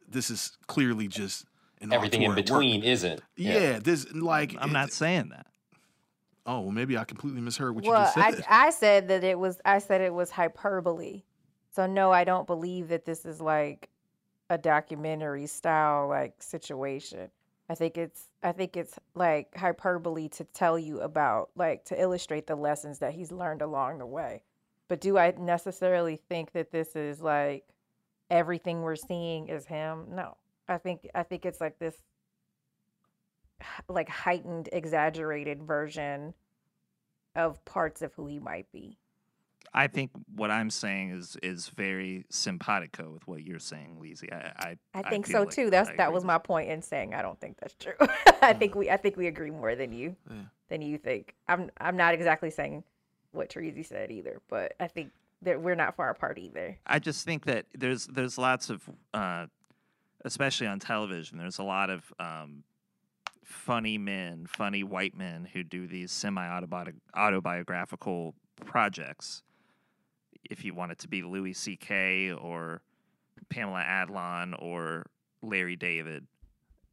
this is clearly just an Everything in auteur at work. between isn't. Yeah, this like I'm it- not saying that. Oh, well, maybe I completely misheard what you just said. I I said that it was I said it was hyperbole. So no, I don't believe that this is like a documentary style like situation. I think it's I think it's like hyperbole to tell you about like to illustrate the lessons that he's learned along the way. But do I necessarily think that this is like everything we're seeing is him? No. I think I think it's like this like heightened exaggerated version of parts of who he might be. I think what I'm saying is is very simpatico with what you're saying, Lizzie. I I, I think feel so like too. That's I that was my point in saying I don't think that's true. I think we I think we agree more than you Yeah. than you think. I'm I'm not exactly saying what Treasy said either, but I think that we're not far apart either. I just think that there's there's lots of, uh, especially on television, there's a lot of um, funny men, funny white men who do these semi autobiographical projects. If you want it to be Louis C.K. or Pamela Adlon or Larry David,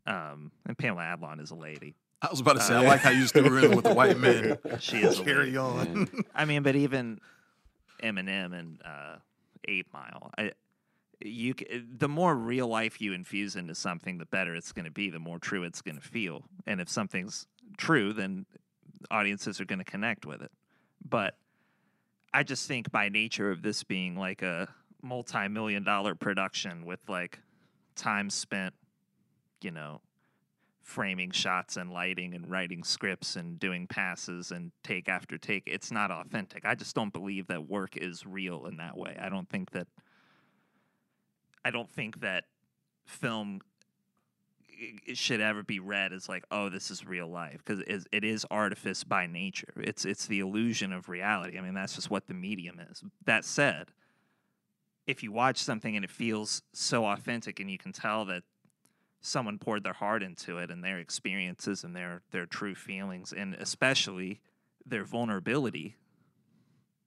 um, and Pamela Adlon is a lady. I was about to say, I like how you just threw her in with the white men. She is a lady. Carry on. I mean, but even Eminem and uh, Eight Mile, I, you eh, the more real life you infuse into something, the better it's going to be. The more true it's going to feel. And if something's true, then audiences are going to connect with it. But I just think by nature of this being like a multi-million dollar production with like time spent, you know, framing shots and lighting and writing scripts and doing passes and take after take. It's not authentic. I just don't believe that work is real in that way. I don't think that I don't think that film should ever be read as like, oh, this is real life because it is, it is artifice by nature. It's it's the illusion of reality. I mean, that's just what the medium is. That said, if you watch something and it feels so authentic and you can tell that someone poured their heart into it and their experiences and their their true feelings and especially their vulnerability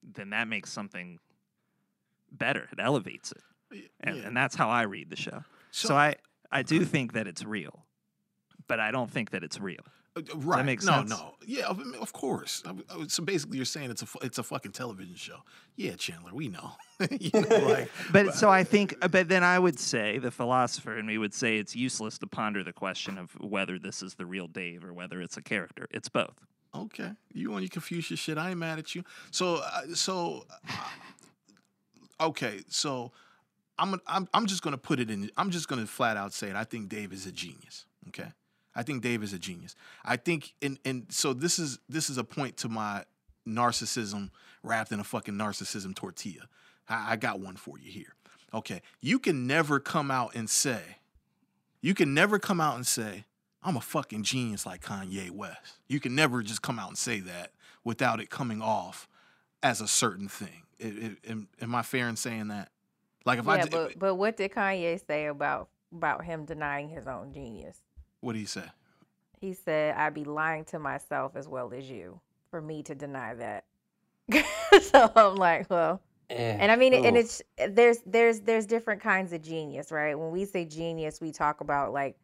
then that makes something better it elevates it and, Yeah. and that's how i read the show so, So- i i do think that it's real but i don't think that it's real Uh, Right. make no, sense? no. Yeah, of course. So basically, you're saying it's a it's a fucking television show. Yeah, Chandler, we know. you know like, but so i think uh, but then i would say the philosopher and me would say it's useless to ponder the question of whether this is the real dave or whether it's a character it's both okay, you want your Confucius shit? I ain't mad at you. So, uh, so, uh, okay, so I'm I'm I'm just gonna put it in. I'm just gonna flat out say it. I think Dave is a genius. Okay, I think Dave is a genius. I think, and and so this is this is a point to my narcissism wrapped in a fucking narcissism tortilla. I, I got one for you here. Okay, you can never come out and say, you can never come out and say, I'm a fucking genius like Kanye West. You can never just come out and say that without it coming off as a certain thing. It, it, am, am I fair in saying that? Like if I yeah, but but what did Kanye say about about him denying his own genius? what did he say? He said, "I'd be lying to myself as well as you for me to deny that." so I'm like, well, Eh, and I mean, and it's there's there's there's different kinds of genius, right? When we say genius, we talk about like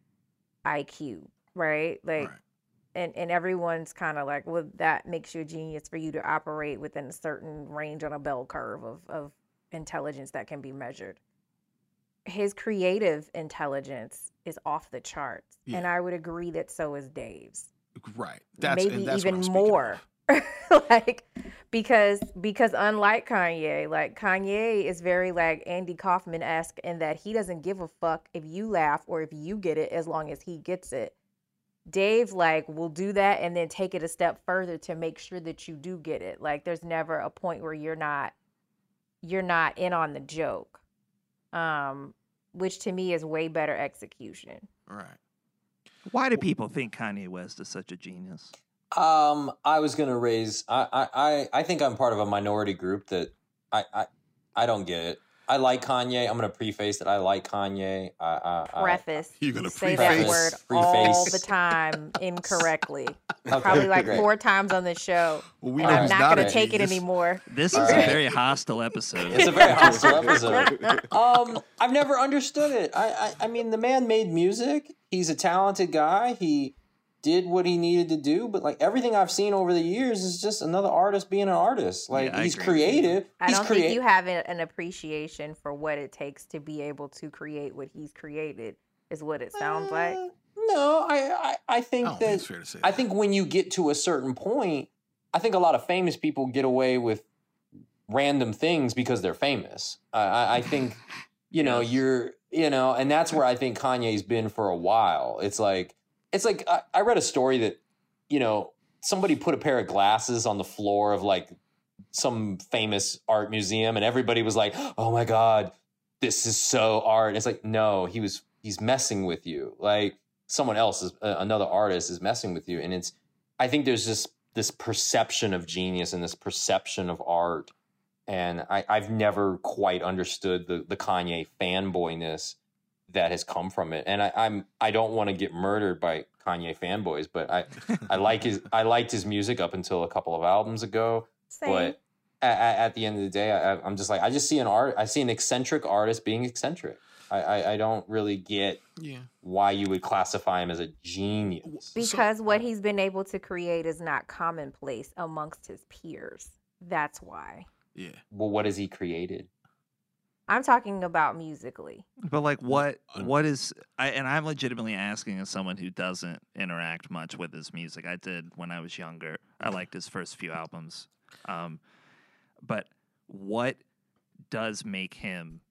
IQ, right? Like, Right. and and everyone's kind of like, well, that makes you a genius for you to operate within a certain range on a bell curve of of intelligence that can be measured. His creative intelligence is off the charts, and I would agree that so is Dave's. Right. That's maybe that's what I'm even more. like because because unlike kanye like kanye is very like andy kaufman-esque in that he doesn't give a fuck if you laugh or if you get it as long as he gets it. Dave like will do that and then take it a step further to make sure that you do get it. Like there's never a point where you're not you're not in on the joke um which to me is way better execution Right. Why do people think Kanye West is such a genius? Um, I was gonna raise. I, I, I, I think I'm part of a minority group that I, I, I don't get it. I like Kanye. I'm gonna preface that I like Kanye. I, I, I preface. You're gonna say that preface. word Preface. all the time incorrectly. okay, Probably like great. four times on this show. Well, we and I'm not, not gonna a take it genius. anymore. This is All a very hostile episode. It's a very hostile episode. Um, I've never understood it. I, I, I mean, the man made music. He's a talented guy. He did what he needed to do. But like everything I've seen over the years is just another artist being an artist. Like Yeah, he's agree with you. creative. I he's don't creative. think you have an appreciation for what it takes to be able to create what he's created. Is what it sounds like. Uh, no, I, I, I think I that think it's fair to say I that. think when you get to a certain point, I think a lot of famous people get away with random things because they're famous. I, I, I think, you know, Yes. you're, you know, and that's where I think Kanye's been for a while. It's like, it's like I, I read a story that, you know, somebody put a pair of glasses on the floor of like some famous art museum, and everybody was like, "Oh my god, this is so art." It's like, no, he was he's messing with you. Like someone else is uh, another artist is messing with you, and it's. I think there's just this perception of genius and this perception of art, and I, I've never quite understood the the Kanye fanboyness that has come from it. And I, I'm I don't want to get murdered by Kanye fanboys, but I I like his I liked his music up until a couple of albums ago. Same. But at, at the end of the day, I, I'm just like I just see an art. I see an eccentric artist being eccentric. I, I, I don't really get Yeah. why you would classify him as a genius. because what uh, he's been able to create is not commonplace amongst his peers. That's why. Yeah. Well, what has he created? I'm talking about musically. But like, what what is? I, and I'm legitimately asking as someone who doesn't interact much with his music. I did when I was younger. I liked his first few albums, um, but what does make him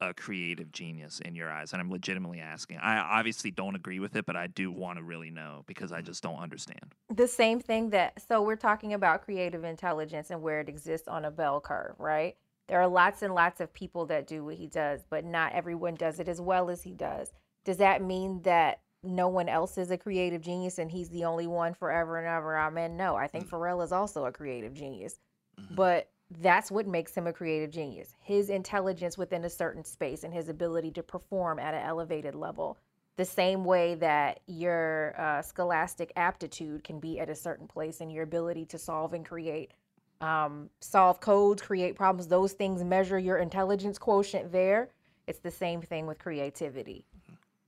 a creative genius in your eyes? And I'm legitimately asking. I obviously don't agree with it, but I do want to really know because I just don't understand. The same thing that, so we're talking about creative intelligence and where it exists on a bell curve, right? There are lots and lots of people that do what he does, but not everyone does it as well as he does. Does that mean that no one else is a creative genius and he's the only one forever and ever? Amen. No, I think Pharrell is also a creative genius, Mhm. but that's what makes him a creative genius his intelligence within a certain space and his ability to perform at an elevated level. The same way that your uh, scholastic aptitude can be at a certain place and your ability to solve and create um, solve codes, create problems, those things measure your intelligence quotient there. It's the same thing with creativity.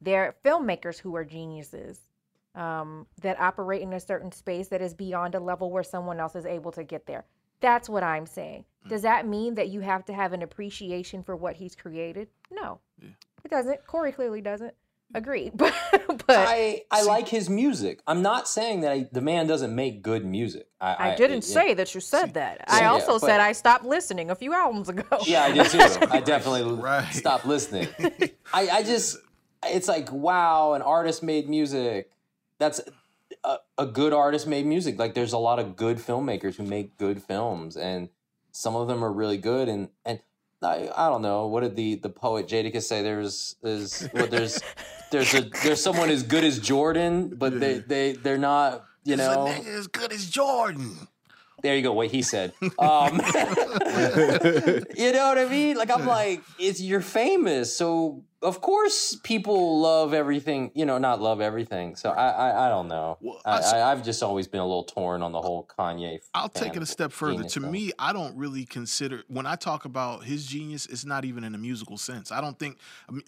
There are filmmakers who are geniuses um, that operate in a certain space that is beyond a level where someone else is able to get there. That's what I'm saying. Does that mean that you have to have an appreciation for what he's created? No, Yeah. it doesn't. Corey clearly doesn't. Agree, but but I, I See- like his music. I'm not saying that I, the man doesn't make good music. I, I didn't it- say that you said that. I Yeah, also but- said I stopped listening a few albums ago. Yeah, I did too. I definitely Right. stopped listening. I, I just, it's like, wow, an artist made music. That's a, a good artist made music. Like there's a lot of good filmmakers who make good films, and some of them are really good. And and I, I don't know what did the the poet Jadakiss say? There's there's well, there's there's a there's someone as good as Jordan, but they they they're not. You know, as good as Jordan. there you go. What he said. Um, you know what I mean? Like I'm like, it's you're famous, so of course people love everything. You know, not love everything. So I I, I don't know. Well, I, I s- I, I've just always been a little torn on the whole Kanye. I'll take it a step further. To thing. me, I don't really consider when I talk about his genius, it's not even in a musical sense. I don't think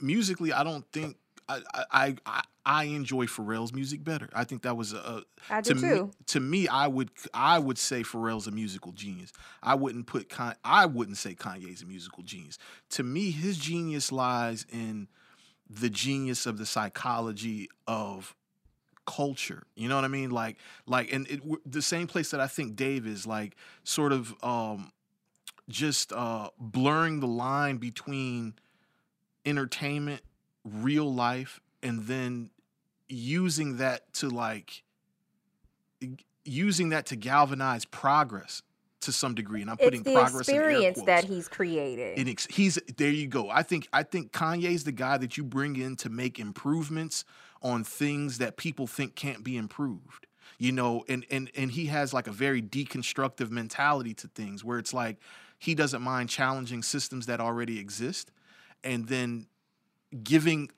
musically. I don't think I I I, I enjoy Pharrell's music better. I think that was a, I to do me, too. to me, I would I would say Pharrell's a musical genius. I wouldn't put Con- I wouldn't say Kanye's a musical genius. To me, his genius lies in the genius of the psychology of culture. You know what I mean? Like like and it the same place that I think Dave is like sort of um just uh blurring the line between entertainment, real life and then using that to like using that to galvanize progress to some degree and i'm putting It's the progress in experience that he's created. And ex- he's there you go i think i think kanye's the guy that you bring in to make improvements on things that people think can't be improved you know and and and he has like a very deconstructive mentality to things where it's like he doesn't mind challenging systems that already exist and then giving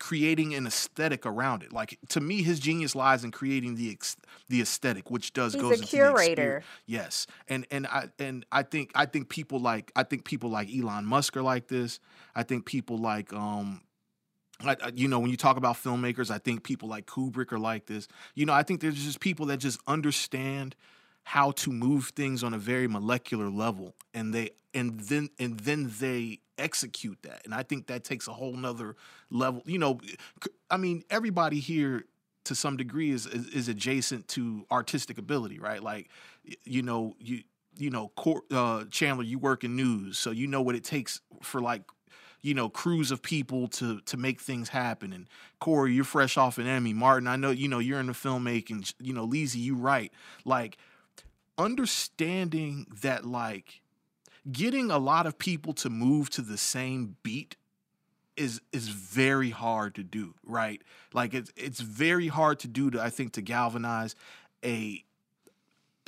creating an aesthetic around it like to me his genius lies in creating the ex- the aesthetic which does He's goes a into the experience. curator. Yes, and and I and I think I think people like I think people like Elon Musk are like this. I think people like um. I- you know, when you talk about filmmakers, I think people like Kubrick are like this. You know, I think there's just people that just understand how to move things on a very molecular level, and they and then and then they execute that. And I think that takes a whole nother level. You know, i mean, everybody here to some degree is is, is adjacent to artistic ability, right? Like, you know, you you know, Cor- uh, Chandler, you work in news, so you know what it takes for like, you know, crews of people to to make things happen. And Corey, you're fresh off an Emmy. Martin, I know you know you're in the filmmaking. You know, Leezy, you write. Like, understanding that like getting a lot of people to move to the same beat is is very hard to do, right? Like it's it's very hard to do to I think to galvanize a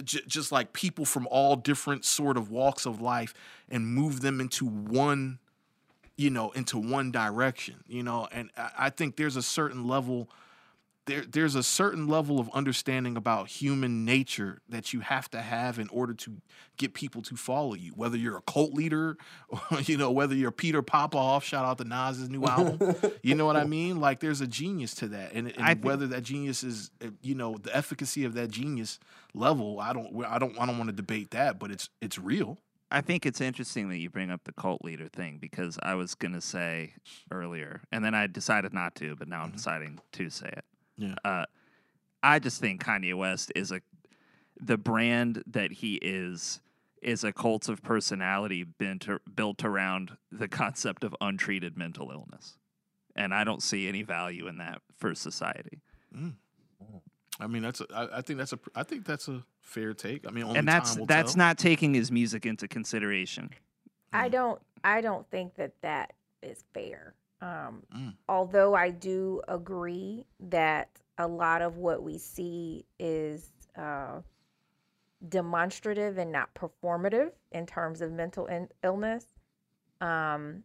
j- just like people from all different sort of walks of life and move them into one you know into one direction you know and i I think there's a certain level there there's a certain level of understanding about human nature that you have to have in order to get people to follow you whether you're a cult leader or you know whether you're Peter Popoff shout out to Nas's new album. You know what I mean? Like there's a genius to that and, and think- whether that genius is uh, you know the efficacy of that genius level I don't I don't I don't want to debate that but it's it's real. I think it's interesting that you bring up the cult leader thing because I was gonna say earlier, and then I decided not to, but now I'm deciding to say it. Yeah. Uh, I just think Kanye West is a the brand that he is is a cult of personality bent, built around the concept of untreated mental illness, and I don't see any value in that for society. I mean that's a, I, I think that's a I think that's a fair take I mean only and that's time will that's tell. not taking his music into consideration. I don't I don't think that that is fair. Um, Mm. Although I do agree that a lot of what we see is uh, demonstrative and not performative in terms of mental in- illness. Um,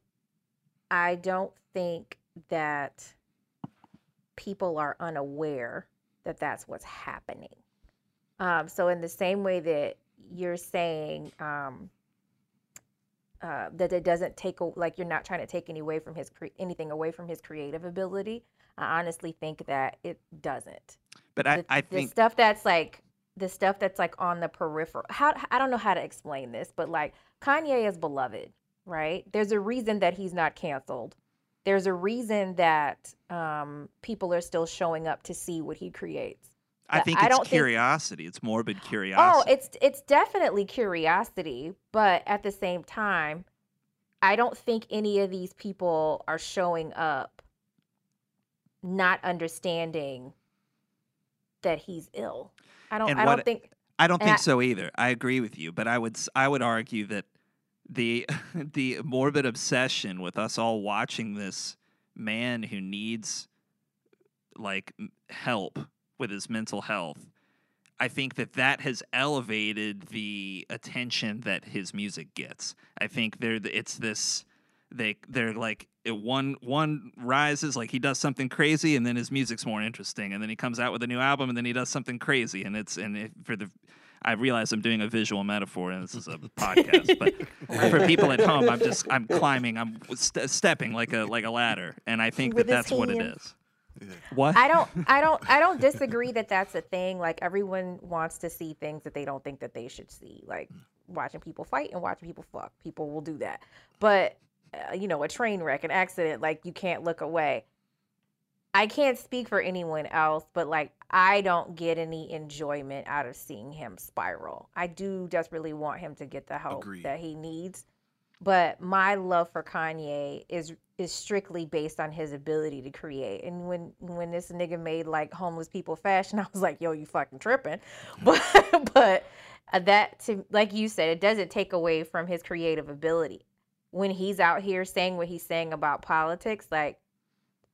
I don't think that people are unaware that that's what's happening. Um, so in the same way that you're saying um, uh, that it doesn't take a, like you're not trying to take any away from his cre- anything away from his creative ability. I honestly think that it doesn't. But I, the, I the stuff that's like the stuff that's like on the peripheral. How I don't know how to explain this, but like Kanye is beloved, right? There's a reason that he's not canceled. There's a reason that um, people are still showing up to see what he creates. I think I it's don't think- curiosity. It's morbid oh, curiosity. Oh, it's it's definitely curiosity, but at the same time, I don't think any of these people are showing up not understanding that he's ill. I don't. And I what- don't think. I don't think I- so either. I agree with you, but I would I would argue that the the morbid obsession with us all watching this man who needs like help with his mental health. I think that that has elevated the attention that his music gets. I think there it's this they they're like it, one one rises like he does something crazy and then his music's more interesting and then he comes out with a new album and then he does something crazy and it's and it, for the I realize I'm doing a visual metaphor and this is a podcast but for people at home I'm just I'm climbing I'm st- stepping like a like a ladder and I think With that his that's what it hands. is. What? I don't. I don't. I don't disagree that that's a thing. Like everyone wants to see things that they don't think that they should see. Like watching people fight and watching people fuck. People will do that. But uh, you know, a train wreck, an accident, like you can't look away. I can't speak for anyone else, but like I don't get any enjoyment out of seeing him spiral. I do desperately want him to get the help Agreed. that he needs. But my love for Kanye is is strictly based on his ability to create. And when when this nigga made like homeless people fashion, I was like, yo, you fucking tripping. But but that to like you said, it doesn't take away from his creative ability. When he's out here saying what he's saying about politics, like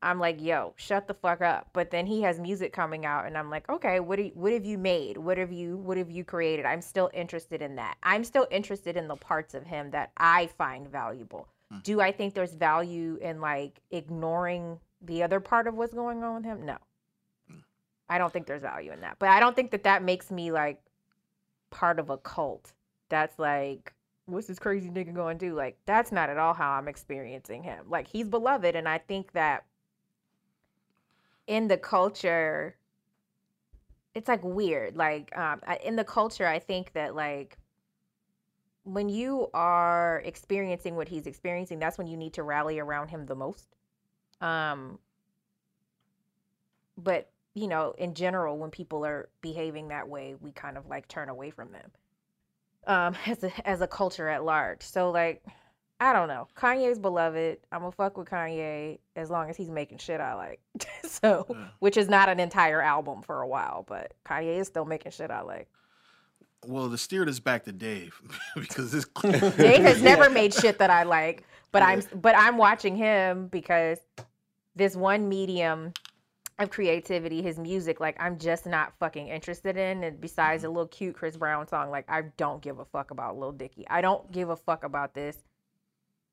I'm like, yo, shut the fuck up. But then he has music coming out, and I'm like, okay, what do you, what have you made? What have you what have you created? I'm still interested in that. I'm still interested in the parts of him that I find valuable. Hmm. Do I think there's value in like ignoring the other part of what's going on with him? No, hmm. I don't think there's value in that. But I don't think that that makes me like part of a cult. That's like what's this crazy nigga going to do? Like, that's not at all how I'm experiencing him. Like, he's beloved, and I think that in the culture, it's like weird. Like, um, in the culture, I think that like when you are experiencing what he's experiencing, that's when you need to rally around him the most. Um, but you know, in general, when people are behaving that way, we kind of like turn away from them um as a as a culture at large. So like I don't know. Kanye's beloved. I'm gonna fuck with Kanye as long as he's making shit I like. so, Yeah. which is not an entire album for a while, but Kanye is still making shit I like. Well, to steer this back to Dave, because this Dave has never made shit that I like, but I'm but I'm watching him because this one medium of creativity, his music, like I'm just not fucking interested in. And besides mm-hmm. a little cute Chris Brown song, like I don't give a fuck about Lil Dicky. I don't give a fuck about this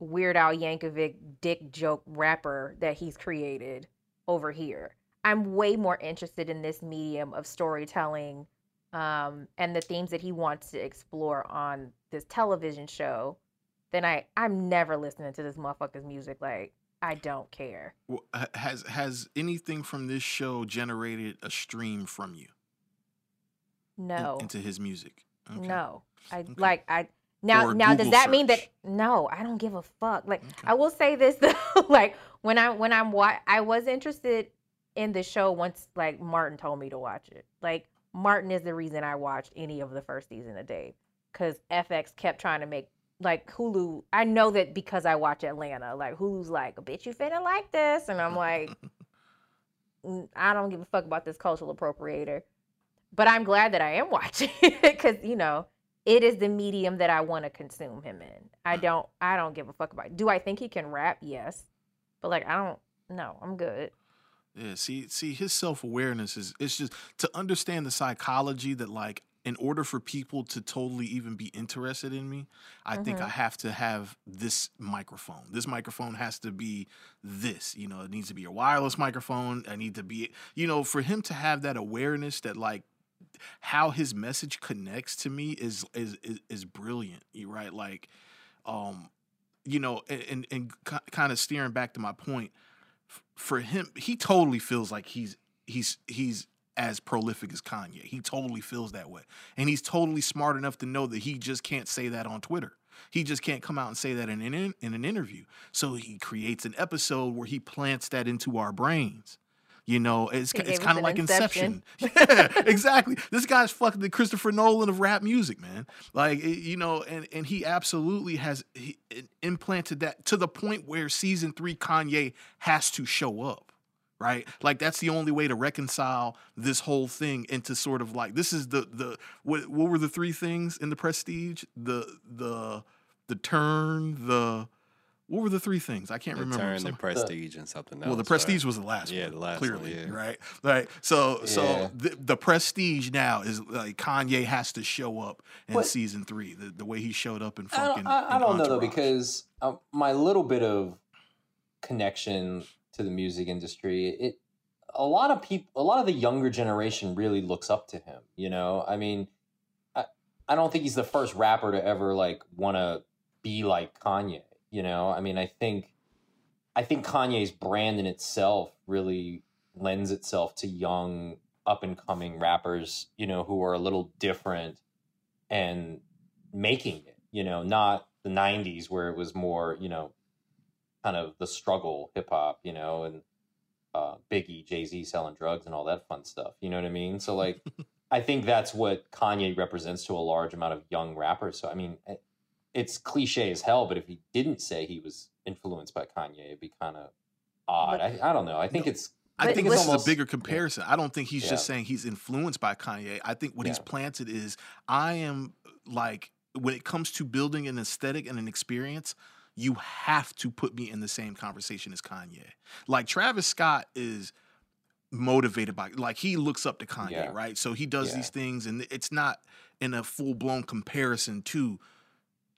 Weird Al Yankovic dick joke rapper that he's created over here. I'm way more interested in this medium of storytelling um, and the themes that he wants to explore on this television show, than I I'm never listening to this motherfucker's music. Like I don't care. Well, has has anything from this show generated a stream from you in- No, into his music? Okay. no. I Okay. like I now now does Google that mean that no? I don't give a fuck. Like Okay. I will say this though, like when I when I'm wa- I was interested in the show once like Martin told me to watch it. Like Martin is the reason I watched any of the first season of Dave because FX kept trying to make like Hulu. I know that because I watch Atlanta, like Hulu's like, bitch, you finna like this, and I'm like, "Mm, I don't give a fuck about this cultural appropriator. But I'm glad that I am watching it because you know it is the medium that I want to consume him in. I mm. don't I don't give a fuck about. Do I think he can rap? Yes, but like I don't. No, I'm good. Yeah, see, see, his self awareness is it's just to understand the psychology that like in order for people to totally even be interested in me, I think I mm-hmm. have to have this microphone. This microphone has to be this, you know, it needs to be a wireless microphone. I need to be, you know, for him to have that awareness that like how his message connects to me is is is, is brilliant. You right, like, um, you know, and and, and kind of steering back to my point for him, he totally feels like he's he's he's as prolific as Kanye. He totally feels that way. And he's totally smart enough to know that he just can't say that on Twitter. He just can't come out and say that in an in, in an interview. So he creates an episode where he plants that into our brains. You know, it's He it's kind of like Inception. Inception. Yeah, exactly. This guy's fucking the Christopher Nolan of rap music, man. Like you know, and and he absolutely has he implanted that to the point where season three Kanye has to show up, right? Like that's the only way to reconcile this whole thing into sort of like this is the the what what were the three things in the prestige? The the the turn, the what were the three things? I can't The remember. turn, the prestige, and something else. well, the right? prestige was the last Yeah, one. the last one, clearly, yeah. right? Right. So, Yeah. so the, the prestige now is like Kanye has to show up in But- season three. The, the way he showed up in I fucking. don't, I, I in don't know though because um, my little bit of connection to the music industry, it a lot of people, a lot of the younger generation really looks up to him. You know, I mean, I I don't think he's the first rapper to ever like want to be like Kanye. You know, I mean, I think I think Kanye's brand in itself really lends itself to young up and coming rappers, you know, who are a little different and making it, you know, not the 90s where it was more, you know, kind of the struggle hip hop, you know, and uh, Biggie, Jay Z selling drugs and all that fun stuff. You know what I mean? So, like, I think that's what Kanye represents to a large amount of young rappers. So, I mean, it- it's cliche as hell, but if he didn't say he was influenced by Kanye, it'd be kind of odd. I, I don't know. I think No. it's I think it's this is almost- a bigger comparison. I don't think he's just saying he's influenced by Kanye. I think what he's planted is I am like when it comes to building an aesthetic and an experience, you have to put me in the same conversation as Kanye. Like Travis Scott is motivated by like he looks up to Kanye, Yeah. right? So he does Yeah. these things and it's not in a full-blown comparison to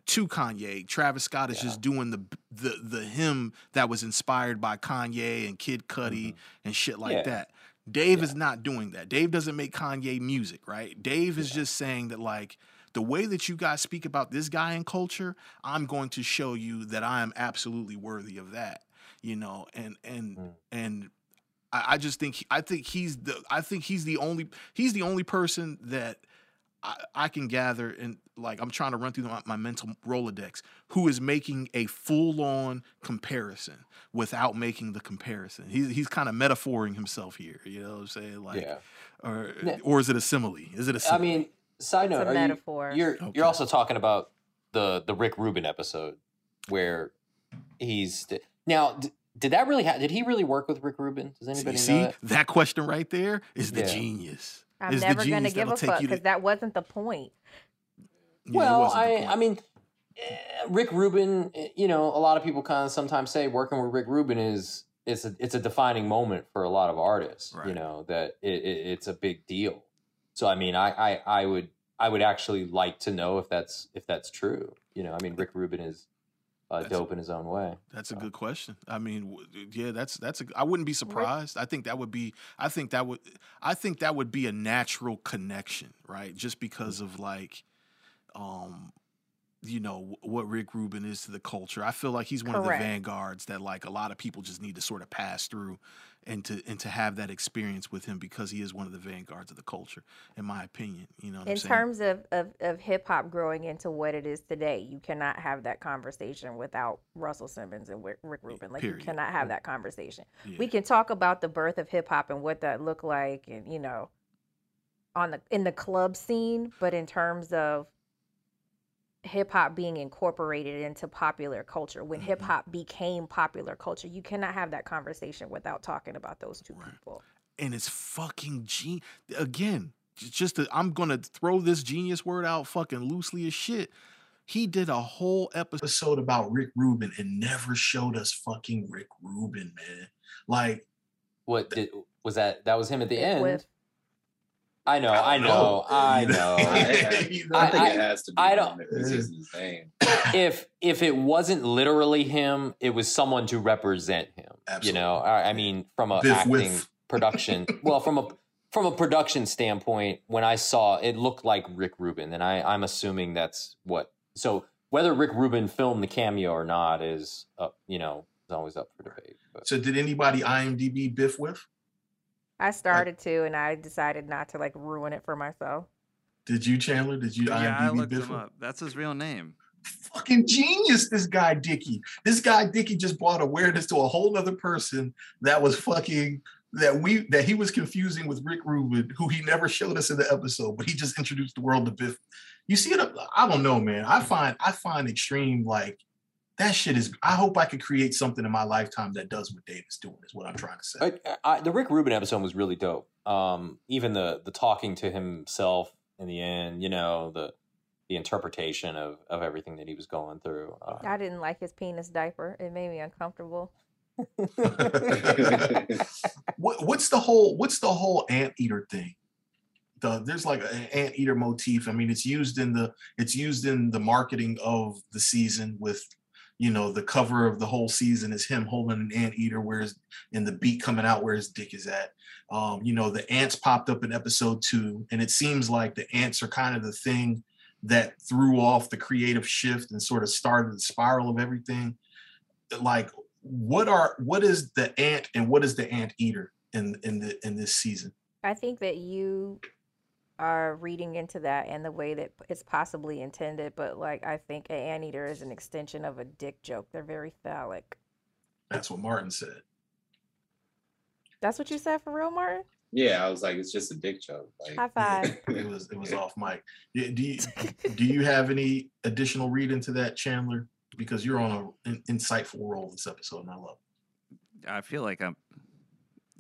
to Kanye. Travis Scott is Yeah. just doing the the the him that was inspired by Kanye and Kid Cudi and shit like Yeah. that. Dave Yeah. is not doing that. Dave doesn't make Kanye music, right? Dave is just saying that like the way that you guys speak about this guy in culture, I'm going to show you that I am absolutely worthy of that. You know, and and Mm. and I, I just think I think he's the I think he's the only he's the only person that I, I can gather and like I'm trying to run through my, my mental Rolodex who is making a full on comparison without making the comparison. He's he's kind of metaphoring himself here. You know what I'm saying? Like, yeah. or or is it a simile? Is it a simile? I mean, side It's note, a are you- metaphor. You're Okay. you're also talking about the the Rick Rubin episode where he's now. D- did that really? Ha- did he really work with Rick Rubin? Does anybody see, know that? that question right there is the Yeah. genius. I'm Is never gonna give that'll a take fuck you to- because that wasn't the point. Yeah, well, I I mean, eh, Rick Rubin. eh, You know, a lot of people kind of sometimes say working with Rick Rubin is it's a it's a defining moment for a lot of artists. You know that it, it, it's a big deal. So I mean, I, I I would I would actually like to know if that's if that's true. You know, I mean, Rick Rubin is uh, dope in his own way. That's a good question. I mean, w- yeah, that's that's a. I wouldn't be surprised. I think that would be. I think that would. I think that would be a natural connection, right? Just because of like, um, you know what Rick Rubin is to the culture. I feel like he's one of the vanguards that like a lot of people just need to sort of pass through, and to and to have that experience with him because he is one of the vanguards of the culture, in my opinion. You know In terms of, of, of hip hop growing into what it is today, you cannot have that conversation without Russell Simmons and Rick Rick Rubin. Like period. you cannot have that conversation. Yeah. We can talk about the birth of hip hop and what that looked like, and you know, on the in the club scene, but in terms of hip hop being incorporated into popular culture, when hip Mm-hmm. hop became popular culture, you cannot have that conversation without talking about those two Right. people. and it's fucking gen again just to, i'm gonna throw this genius word out fucking loosely as shit he did a whole episode episode about Rick Rubin and never showed us fucking Rick Rubin, man. Like, What did was that? That was him at the end. Whiff. I know, I oh. I know, know. I know. know? I, I think it has to be I don't- if it's just name. if if it wasn't literally him, it was someone to represent him. Absolutely. You know, I, I mean, from a Biff acting production. well, from a from a production standpoint, when I saw it looked like Rick Rubin, and I I'm assuming that's what. So whether Rick Rubin filmed the cameo or not is, up, you know, is always up for debate. But so did anybody IMDb Biff with? I started to, and I decided not to like ruin it for myself. Did you, Chandler? Did you yeah, I IMDb looked Biff? him up. That's his real name. Fucking genius, this guy Dicky. This guy Dicky just brought awareness to a whole other person that was fucking that we that he was confusing with Rick Rubin, who he never showed us in the episode, but he just introduced the world to Biff. You see it? I don't know, man. I find I find extreme like that shit is. I hope I could create something in my lifetime that does what Dave is doing. Is what I'm trying to say. I, I, the Rick Rubin episode was really dope. Um, even the the talking to himself in the end, you know, the the interpretation of of everything that he was going through. Uh, I didn't like his penis diaper. It made me uncomfortable. what, what's the whole What's the whole ant eater thing? The, there's like an ant eater motif. I mean, it's used in the it's used in the marketing of the season with you know the cover of the whole season is him holding an anteater where's in the beat coming out where his dick is at. Um you know the ants popped up in episode two and it seems like the ants are kind of the thing that threw off the creative shift and sort of started the spiral of everything. Like what are what is the ant and what is the ant eater in in the in this season? I think that you are reading into that and the way that it's possibly intended, but like I think an anteater is an extension of a dick joke. They're very phallic. that's what martin said That's what you said for real, Martin? Yeah, I was like, it's just a dick joke. Like, High five. it was it was off mic Yeah, do you do you have any additional read into that chandler because you're on an insightful role this episode and i love it I feel like I'm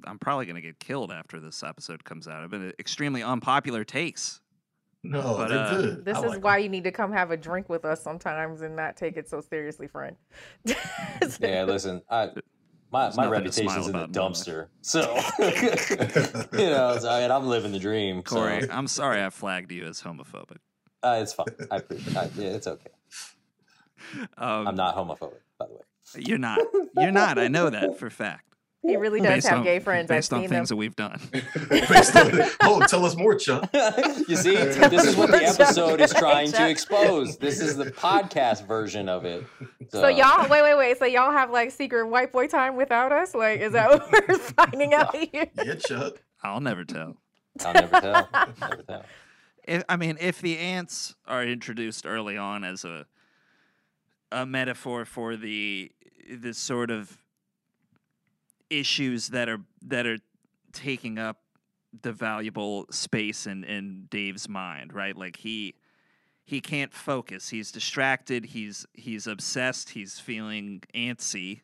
I'm probably gonna get killed after this episode comes out. I've been extremely unpopular takes. no But, uh, good This I is like why you need to come have a drink with us sometimes and not take it so seriously, friend. yeah, listen, I, my There's my nothing to reputation's in the about in dumpster, so you know, so, I mean, I'm living the dream. So, Corey, I'm sorry I flagged you as homophobic. uh, it's fine. I appreciate. I, yeah, it's okay. Um, I'm not homophobic, by the way. You're not. You're not. I know that for a fact. He really does Based have on- gay friends. I've Based on seen things them. that we've done. Oh tell us more chuck you see, this is what the episode is trying to expose. This is the podcast version of it. So y'all, wait, wait, wait. So y'all have like secret white boy time without us? Like, is that what we're finding out here? yeah chuck I'll never tell. I'll never tell. Never tell. If, I mean, if the ants are introduced early on as a a metaphor for the the sort of issues that are that are taking up the valuable space in in Dave's mind, right? Like he he can't focus. He's distracted. He's he's obsessed. He's feeling antsy.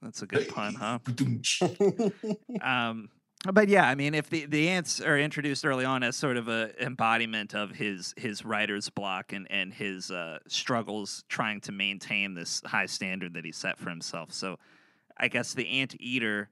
That's a good pun, huh? Um, but yeah, I mean, if the, the ants are introduced early on as sort of a embodiment of his his writer's block and and his uh, struggles trying to maintain this high standard that he set for himself, so I guess the ant eater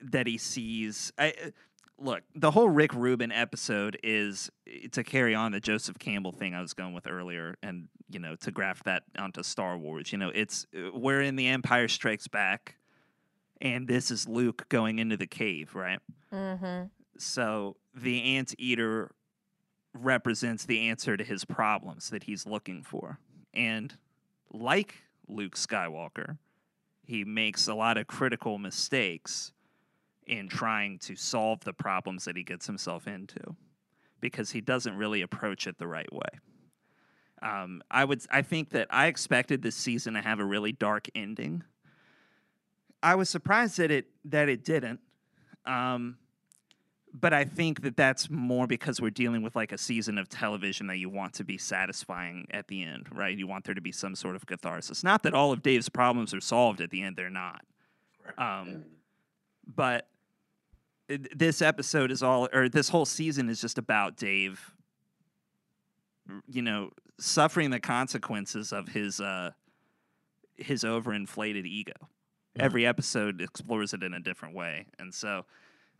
that he sees. I, uh, look, the whole Rick Rubin episode is to carry on the Joseph Campbell thing I was going with earlier, and you know to graft that onto Star Wars. You know, it's uh, we're in the Empire Strikes Back and this is Luke going into the cave, right? Mm-hmm. So the ant eater represents the answer to his problems that he's looking for. And like Luke Skywalker, he makes a lot of critical mistakes in trying to solve the problems that he gets himself into because he doesn't really approach it the right way. Um, I would I think that I expected this season to have a really dark ending. I was surprised that it that it didn't. Um, but I think that that's more because we're dealing with like a season of television that you want to be satisfying at the end, right? You want there to be some sort of catharsis. Not that all of Dave's problems are solved at the end; they're not. Um, but this episode is all, or this whole season is just about Dave. You know, suffering the consequences of his uh, his overinflated ego. Every episode explores it in a different way, and so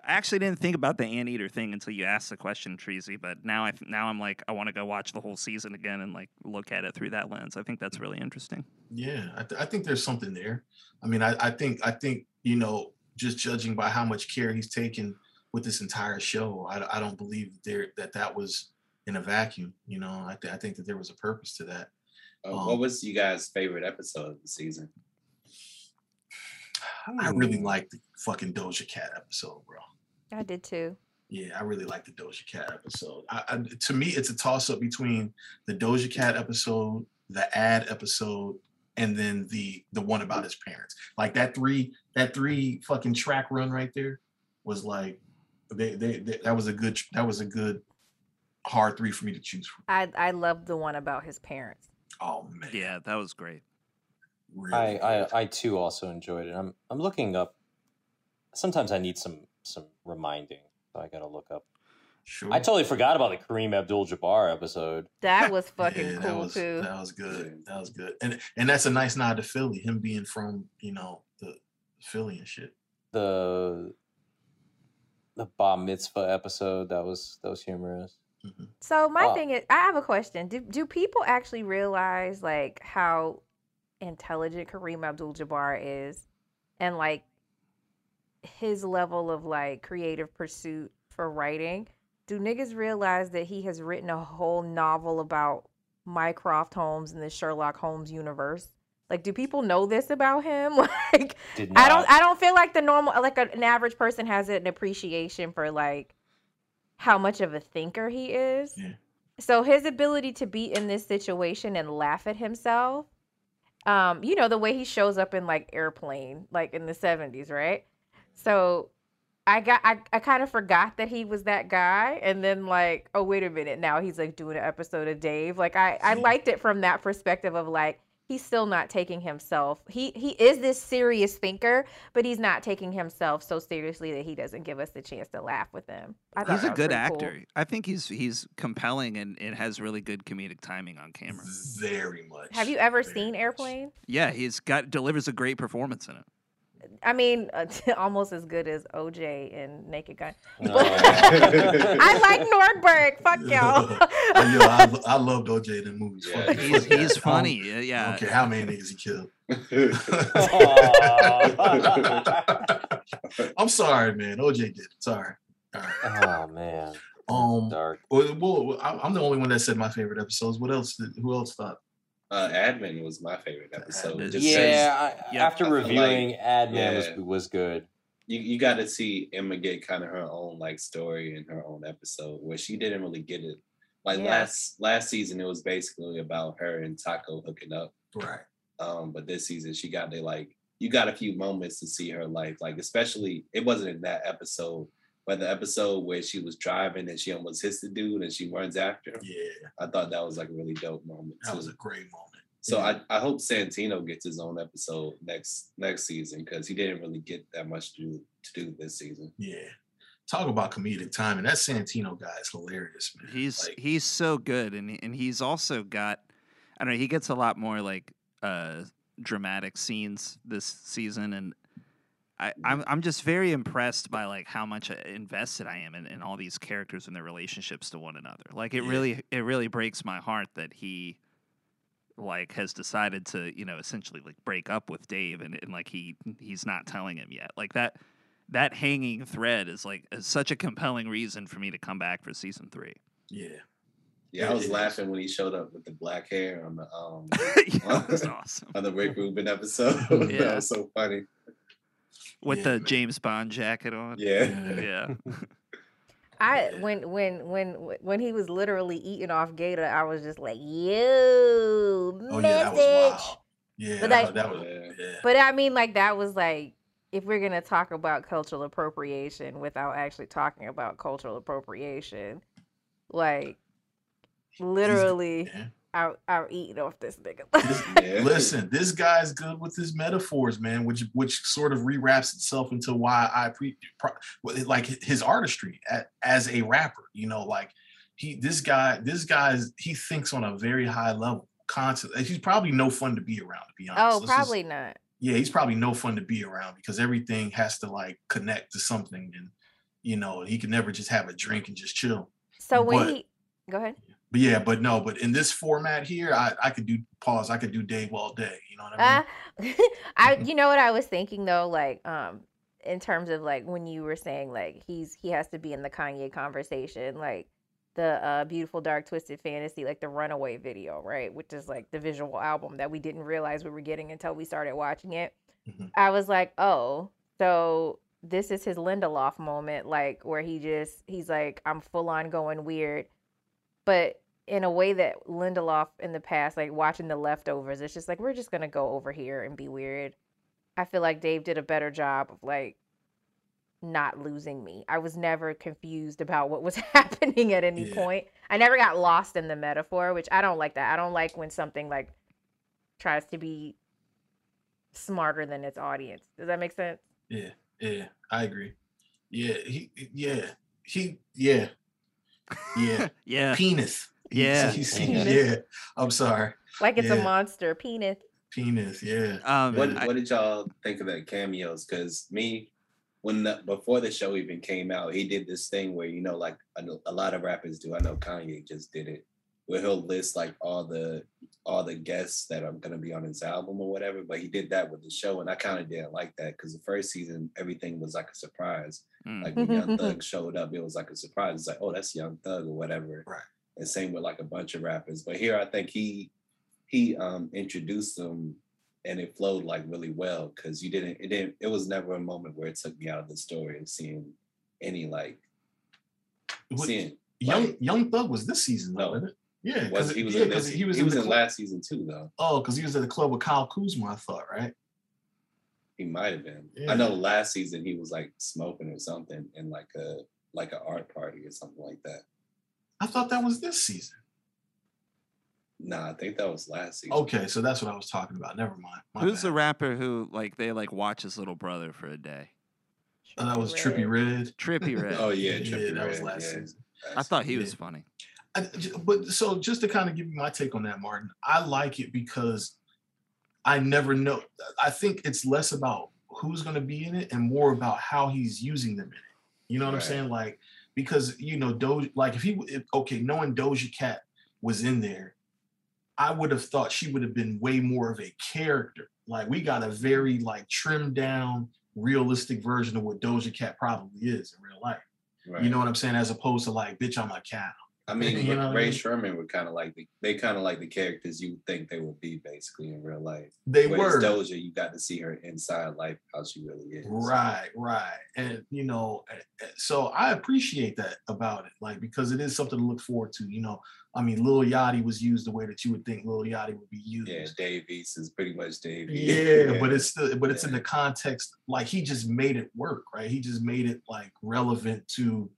I actually didn't think about the anteater thing until you asked the question, Treasy. But now I now I'm like I want to go watch the whole season again and like look at it through that lens. I think that's really interesting. Yeah, I, th- I think there's something there. I mean, I, I think I think you know, just judging by how much care he's taken with this entire show, I, I don't believe there that that was in a vacuum. You know, I, th- I think that there was a purpose to that. Uh, Um, what was you guys' favorite episode of the season? I really like the fucking Doja Cat episode, bro. I did too. Yeah, I really like the Doja Cat episode. I, I, to me, it's a toss up between the Doja Cat episode, the ad episode, and then the the one about his parents. Like that three that three fucking track run right there was like they, they, they that was a good that was a good hard three for me to choose from. I I loved the one about his parents. Oh man, Yeah, that was great. Really I. I I too also enjoyed it. I'm I'm looking up. Sometimes I need some some reminding, so I gotta look up. sure. I totally forgot about the Kareem Abdul-Jabbar episode. That was fucking Yeah, that cool was, too. That was good. That was good. And and that's a nice nod to Philly, him being from, you know, the Philly and shit. The the bar mitzvah episode that was that was humorous. Mhm. So my Oh. thing is, I have a question. Do do people actually realize like how intelligent Kareem Abdul-Jabbar is, and like his level of like creative pursuit for writing? Do niggas realize that he has written a whole novel about Mycroft Holmes and the Sherlock Holmes universe? Like, do people know this about him? like, I don't. I don't feel like the normal, like an average person has an appreciation for like how much of a thinker he is. Yeah. So his ability to be in this situation and laugh at himself, um, you know, the way he shows up in like Airplane, like in the seventies, right? So I got, I, I kind of forgot that he was that guy, and then like, oh wait a minute, now he's like doing an episode of Dave. Like I, I liked it from that perspective of like he's still not taking himself. He he is this serious thinker, but he's not taking himself so seriously that he doesn't give us the chance to laugh with him. I He's a good pretty cool. actor. I think he's he's compelling and it has really good comedic timing on camera. Very much. Have you ever seen much. Airplane? Yeah, he's got delivers a great performance in it. I mean, uh, almost as good as OJ and Naked Gun. No. I like Nordberg. Fuck y'all. Oh, yo, I, I loved OJ in the movies. Yeah, Fuck- He's fuck he's I funny. I don't Yeah. care how many niggas he killed. I'm sorry, man. OJ did. it. Sorry. All right. oh man, Um, dark. well, well, I- I'm the only one that said my favorite episodes. What else? Did, who else thought? Uh, Admin was my favorite episode. Admin. Just 'cause Yeah, I, yeah, after I reviewing like- Adman yeah. was was good. you, you got to see Emma get kind of her own like story in her own episode where she didn't really get it. Like Yeah. last last season, it was basically about her and Taco hooking up. Right. Um, but this season, she got to like you got a few moments to see her life. Like especially, it wasn't in that episode, but the episode where she was driving and she almost hits the dude and she runs after him. Yeah, I thought that was like a really dope moment. that too. was a great moment. So I, I hope Santino gets his own episode next next season because he didn't really get that much to do to do this season. Yeah. Talk about comedic timing. That Santino guy is hilarious, man. He's Like, he's so good, and and he's also got, I don't know, he gets a lot more like uh dramatic scenes this season, and I I'm I'm just very impressed by like how much uh, invested I am in, in all these characters and their relationships to one another. Like it Yeah. really it really breaks my heart that he like has decided to you know essentially like break up with Dave and, and like he he's not telling him yet like that that hanging thread is like is such a compelling reason for me to come back for season three. yeah. Yeah, I was laughing when he showed up with the black hair on the um yeah, that was awesome. on the Rick Rubin episode. Yeah. that was so funny. With Yeah, the man. James Bond jacket on. Yeah. Yeah. I Yeah. when when when when he was literally eating off Gata, I was just like, "You Oh yeah, that was message." wild. Yeah, But that, like- that was Yeah. yeah. But I mean, like that was like, if we're gonna talk about cultural appropriation without actually talking about cultural appropriation, like literally Yeah. out out eating off this nigga. Yeah. Listen, this guy's good with his metaphors, man, which which sort of rewraps itself into why I pre pro, like his artistry at, as a rapper. You know, like he this guy this guy's he thinks on a very high level. Constantly, he's probably no fun to be around. To be honest, oh, Let's just- probably not. yeah, he's probably no fun to be around because everything has to like connect to something, and you know he can never just have a drink and just chill. So when But- he go ahead. But yeah, but no, but in this format here, I, I could do pause. I could do Dave all day. You know what I mean? Uh, I you know what I was thinking though, like um in terms of like when you were saying like he's he has to be in the Kanye conversation, like the uh beautiful dark twisted fantasy, like the runaway video, right? Which is like the visual album that we didn't realize we were getting until we started watching it. Mhm. I was like, oh, so this is his Lindelof moment, like where he just he's like, I'm full on going weird. But in a way that Lindelof in the past, like watching the leftovers, it's just like we're just gonna go over here and be weird. I feel like Dave did a better job of like not losing me. I was never confused about what was happening at any Yeah. point. I never got lost in the metaphor, which I don't like that. I don't like when something like tries to be smarter than its audience. Does that make sense? Yeah, yeah, I agree. Yeah, he, yeah, he, yeah, yeah, yeah. penis. Yeah. he's- Penis. yeah. I'm sorry, Like it's a monster penis. penis. Yeah. Um, What I- What did y'all think of that cameos? Because me, when the, before the show even came out, he did this thing where you know, like a, a lot of rappers do. I know Kanye just did it, where he'll list like all the all the guests that are gonna be on his album or whatever. But he did that with the show, and I kind of didn't like that because the first season everything was like a surprise. Mm. Like when Young Thug showed up, it was like a surprise. It's like, oh, that's Young Thug or whatever. Right. And same with like a bunch of rappers. But here, I think he he um introduced them and it flowed like really well because you didn't it didn't it was never a moment where it took me out of the story of seeing any like What- seeing Young like, Young Thug was this season, though, No. Wasn't it? Yeah, was because he was yeah, in 'cause this, he was he in, was in club- last season too though Oh, because he was at the club with Kyle Kuzma, I thought, right? he might have been Yeah. I know last season he was like smoking or something in like a like an art party or something like that I thought that was this season. nah I think that was last season Okay, so that's what I was talking about. Never mind. My Who's the rapper who like they like watch his little brother for a day? Oh, that was Trippie Redd. Trippie Redd. oh yeah, Yeah, Trippie that was last yeah. season. I thought he Yeah. was funny. I, but so just to kind of give you my take on that, Martin, I like it because I never know. I think it's less about who's going to be in it and more about how he's using them in it. You know what Right. I'm saying? Like because you know Doja, like if he if, okay, knowing Doja Cat was in there, I would have thought she would have been way more of a character. Like we got a very like trimmed down, realistic version of what Doja Cat probably is in real life. Right. You know what I'm saying? As opposed to like, bitch, I'm a cow. I mean, You know what I Ray mean? Sherman were kind of like the, they kind of like the characters you would think they would be basically in real life. They Whereas were. Doja, you got to see her inside life, how she really is. Right, right. And you know, so I appreciate that about it, like because it is something to look forward to. You know, I mean, Lil Yachty was used the way that you would think Lil Yachty would be used. Yeah, Dave East is pretty much Dave. East. Yeah, but it's still, but it's in the context. Like he just made it work, right? He just made it like relevant to,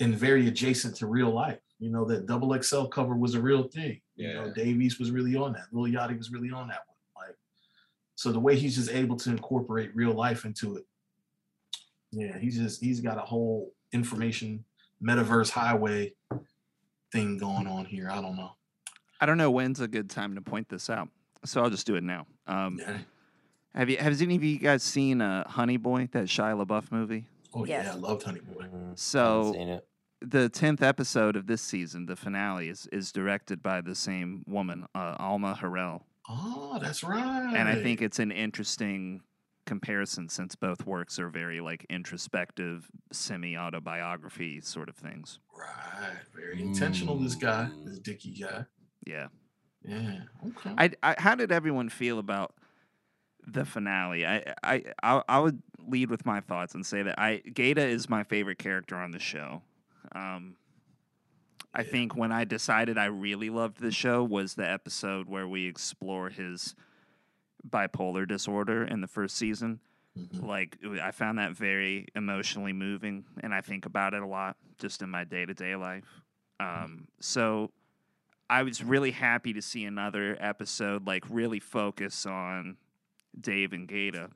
and very adjacent to real life. You know, that double XL cover was a real thing. You know, Yeah. Dave was really on that. Lil Yachty was really on that one. Like, so the way he's just able to incorporate real life into it, yeah, he's just he's got a whole information metaverse highway thing going on here. I don't know. I don't know when's a good time to point this out, so I'll just do it now. Um, Yeah. have you? Has any of you guys seen uh, Honey Boy, that Shia LaBeouf movie? Oh yeah, I loved Honey Boy. Mhm. So seen it. the tenth episode of this season, the finale, is is directed by the same woman, uh, Alma Har'el, Oh, that's right. and I think it's an interesting comparison since both works are very like introspective, semi autobiography sort of things. right, very intentional. This guy, this Dicky guy. Yeah. Yeah. Okay. I, I how did everyone feel about the finale? I, I I I would lead with my thoughts and say that I Gata is my favorite character on the show. Um, I Yeah. think when I decided I really loved the show was the episode where we explore his bipolar disorder in the first season. Mhm. Like I found that very emotionally moving, and I think about it a lot just in my day to day life. Um, so I was really happy to see another episode like really focus on Dave and Gata.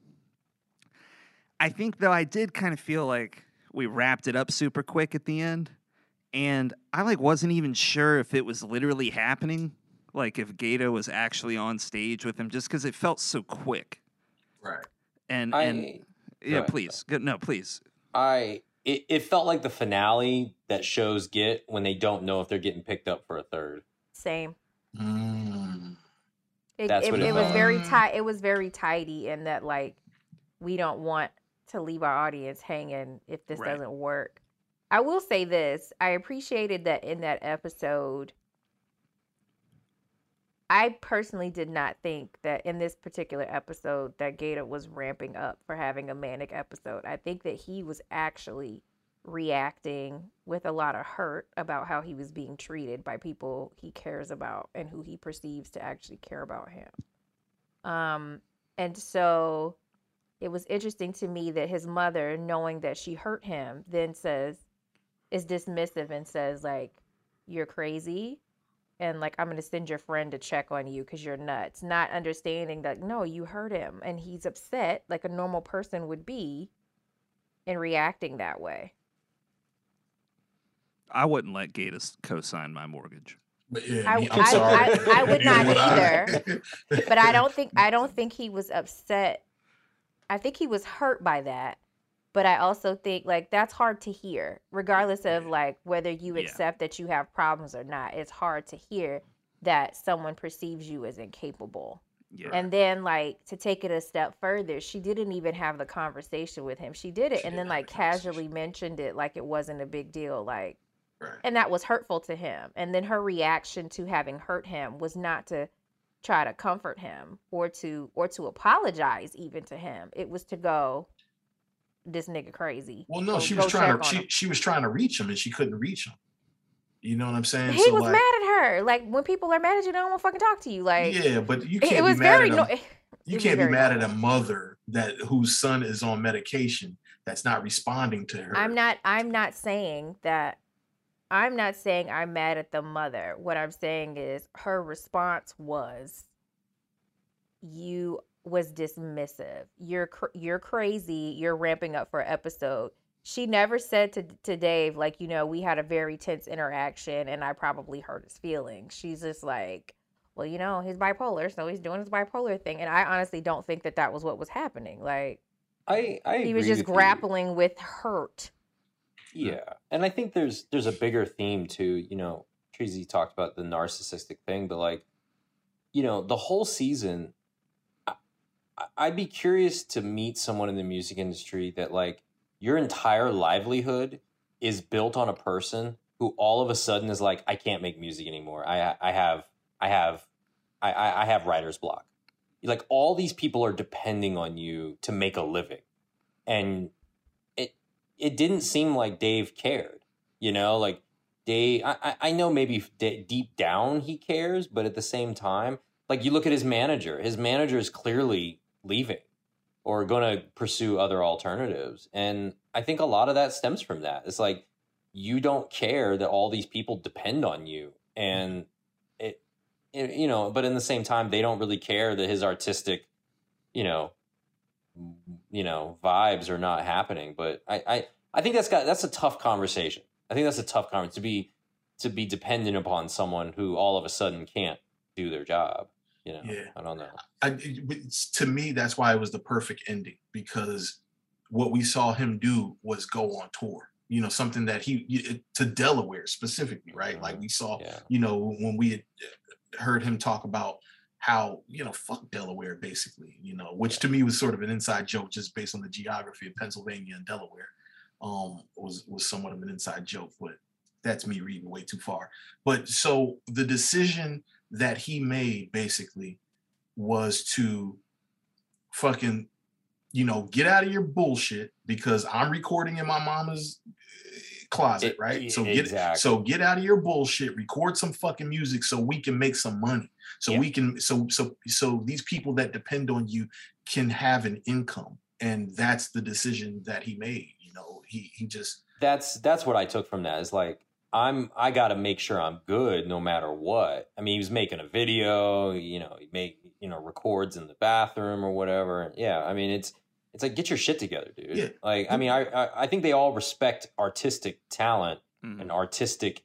I think though I did kind of feel like we wrapped it up super quick at the end, and I like wasn't even sure if it was literally happening, like if Gata was actually on stage with him, just because it felt so quick. Right. And I, and yeah, please, Go- no, please. I it, it felt like the finale that shows get when they don't know if they're getting picked up for a third. Same. Mm. It, it, it it was very tight. It was very tidy in that like we don't want to leave our audience hanging if this Right. doesn't work. I will say this: I appreciated that in that episode. I personally did not think that in this particular episode that Gata was ramping up for having a manic episode. I think that he was actually reacting with a lot of hurt about how he was being treated by people he cares about and who he perceives to actually care about him. Um, and so it was interesting to me that his mother, knowing that she hurt him, then says, is dismissive and says, like, you're crazy. and like I'm gonna send your friend to check on you because you're nuts. Not understanding that no, you hurt him and he's upset like a normal person would be, and reacting that way. I wouldn't let Gata's co-sign my mortgage. Yeah, I- I'm I- I- I would not either. But I don't think I don't think he was upset. I think he was hurt by that. But I also think like that's hard to hear, regardless of like whether you Yeah. accept that you have problems or not. It's hard to hear that someone perceives you as incapable. Yeah. And then like to take it a step further, she didn't even have the conversation with him. She did it She and then like casually mentioned it like it wasn't a big deal. Like Right. and that was hurtful to him. And then her reaction to having hurt him was not to try to comfort him or to or to apologize even to him. It was to go this nigga crazy. Well, no, Go- she was trying to she him. she was trying to reach him and she couldn't reach him. You know what I'm saying? He So, was like, mad at her. Like when people are mad at you, they don't want to fucking talk to you. Like yeah, but you can't it was be mad very at no, you can't be mad at a mother that whose son is on medication that's not responding to her. I'm not I'm not saying that I'm not saying I'm mad at the mother. What I'm saying is her response was you was dismissive. You're cr- you're crazy. You're ramping up for an episode. She never said to to Dave like, you know, we had a very tense interaction and I probably hurt his feelings. She's just like, well, you know, he's bipolar, so he's doing his bipolar thing. And I honestly don't think that that was what was happening. Like I I he was just with you. grappling with hurt. Yeah, and I think there's there's a bigger theme to you know Treasy talked about the narcissistic thing, but like you know the whole season, I, I'd be curious to meet someone in the music industry that like your entire livelihood is built on a person who all of a sudden is like I can't make music anymore. I I have I have I I have writer's block. Like all these people are depending on you to make a living, and it didn't seem like Dave cared. You know, like Dave. I, I- I know maybe d- deep down he cares, but at the same time, like you look at his manager. His manager is clearly leaving or going to pursue other alternatives, and I think a lot of that stems from that. It's like you don't care that all these people depend on you, and it, it you know. But in the same time, they don't really care that his artistic, you know, you know vibes are not happening but i i i think that's got that's a tough conversation i think that's a tough conversation to be to be dependent upon someone who all of a sudden can't do their job you know Yeah. i don't know I, to me, that's why it was the perfect ending because what we saw him do was go on tour. You know, something that he to Delaware specifically, right? Like we saw, yeah you know, when we had uh, heard him talk about how you know fuck Delaware basically, you know, which to me was sort of an inside joke just based on the geography of Pennsylvania and Delaware. Um, was was somewhat of an inside joke, but that's me reading way too far. But so the decision that he made basically was to fucking you know get out of your bullshit because I'm recording in my mama's closet, It- right? So get exactly. so get out of your bullshit, record some fucking music so we can make some money. So Yeah. we can so so so these people that depend on you can have an income. And that's the decision that he made. You know, he he just that's that's what i took from that is like i'm i gotta make sure i'm good no matter what i mean he was making a video you know he make you know records in the bathroom or whatever yeah i mean it's it's like get your shit together dude Yeah. like i mean I, I i think they all respect artistic talent Mhm. and artistic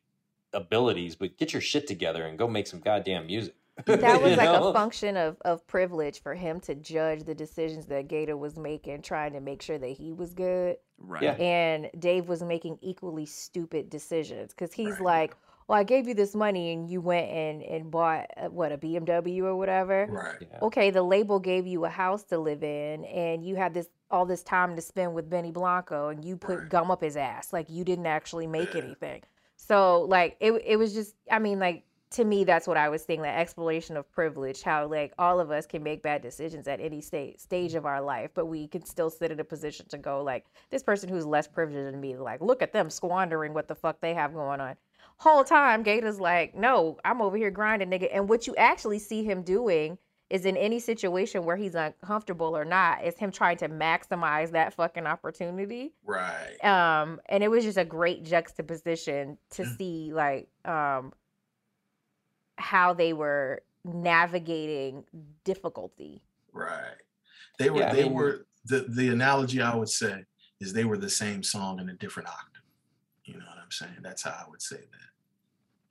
abilities but get your shit together and go make some goddamn music That was like know? a function of of privilege for him to judge the decisions that Gata was making, trying to make sure that he was good. Right. Yeah. And Dave was making equally stupid decisions because he's Right. like, "Well, I gave you this money and you went and and bought uh, what a BMW or whatever." right. Yeah. Okay, the label gave you a house to live in, and you had this all this time to spend with Benny Blanco, and you put Right. gum up his ass. Like you didn't actually make Yeah. anything. So like it it was just I mean like to me that's what I was saying, like exploration of privilege, how like all of us can make bad decisions at any stage stage of our life, but we can still sit in a position to go like this person who's less privileged than me, like look at them squandering what the fuck they have going on. Whole time Gata's like, no, I'm over here grinding, nigga. And what you actually see him doing is in any situation where he's uncomfortable or not, is him trying to maximize that fucking opportunity Right. um and it was just a great juxtaposition to Yeah. see like um how they were navigating difficulty. Right. They were Yeah, I they mean- were the the analogy I would say is they were the same song in a different octave. You know what I'm saying? That's how I would say that.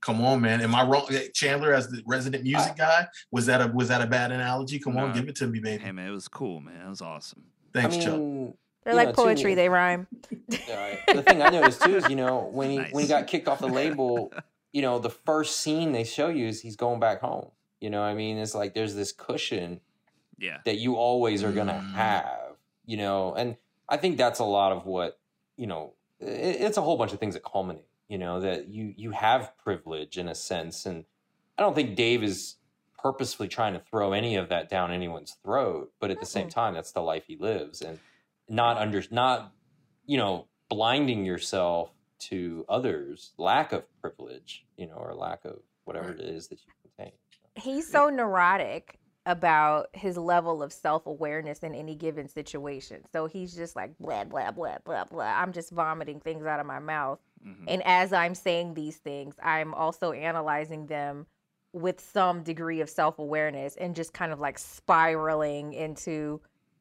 Come on, man. Am I wrong? Chandler, as the resident music guy, was that a was that a bad analogy? Come on, give it to me, baby. Hey man, it was cool, man. It was awesome. Thanks, I Chuck. They're like know, too, poetry, they rhyme. Right. The thing I noticed too is, you know, when he when he got kicked off the label, you know, the first scene they show you is he's going back home. You know, what I mean, it's like there's this cushion Yeah. that you always are gonna Mm. have. You know, and I think that's a lot of what you know. It, it's a whole bunch of things that culminate. You know, that you you have privilege in a sense, and I don't think Dave is purposefully trying to throw any of that down anyone's throat. But at the same time, that's the life he lives, and not under not you know blinding yourself to others lack of privilege you know or lack of whatever it is that you contain He's so neurotic about his level of self-awareness in any given situation. So he's just like blah blah blah blah blah. I'm just vomiting things out of my mouth. Mhm. And as I'm saying these things, I'm also analyzing them with some degree of self-awareness and just kind of like spiraling into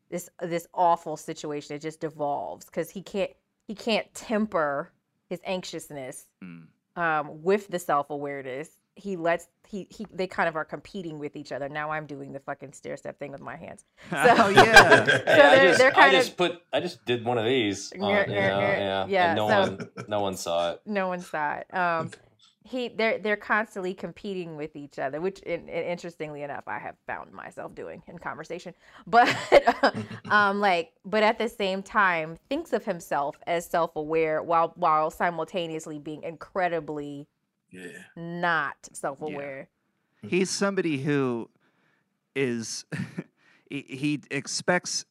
this this awful situation. It just devolves because he can't he can't temper his anxiousness Mm. um, with the self-awareness. He lets he he they kind of are competing with each other. Now I'm doing the fucking stair step thing with my hands. oh yeah. so they're- just, they're I kinda- just put I just did one of these on, Yeah, you yeah, know, yeah, yeah, yeah, and no so- one no one saw it no one saw it. Um, he they're they're constantly competing with each other, which in, in- interestingly enough, I have found myself doing in conversation. But um, like, but at the same time, thinks of himself as self aware while while simultaneously being incredibly yeah. not self aware. He's somebody who is he, he expects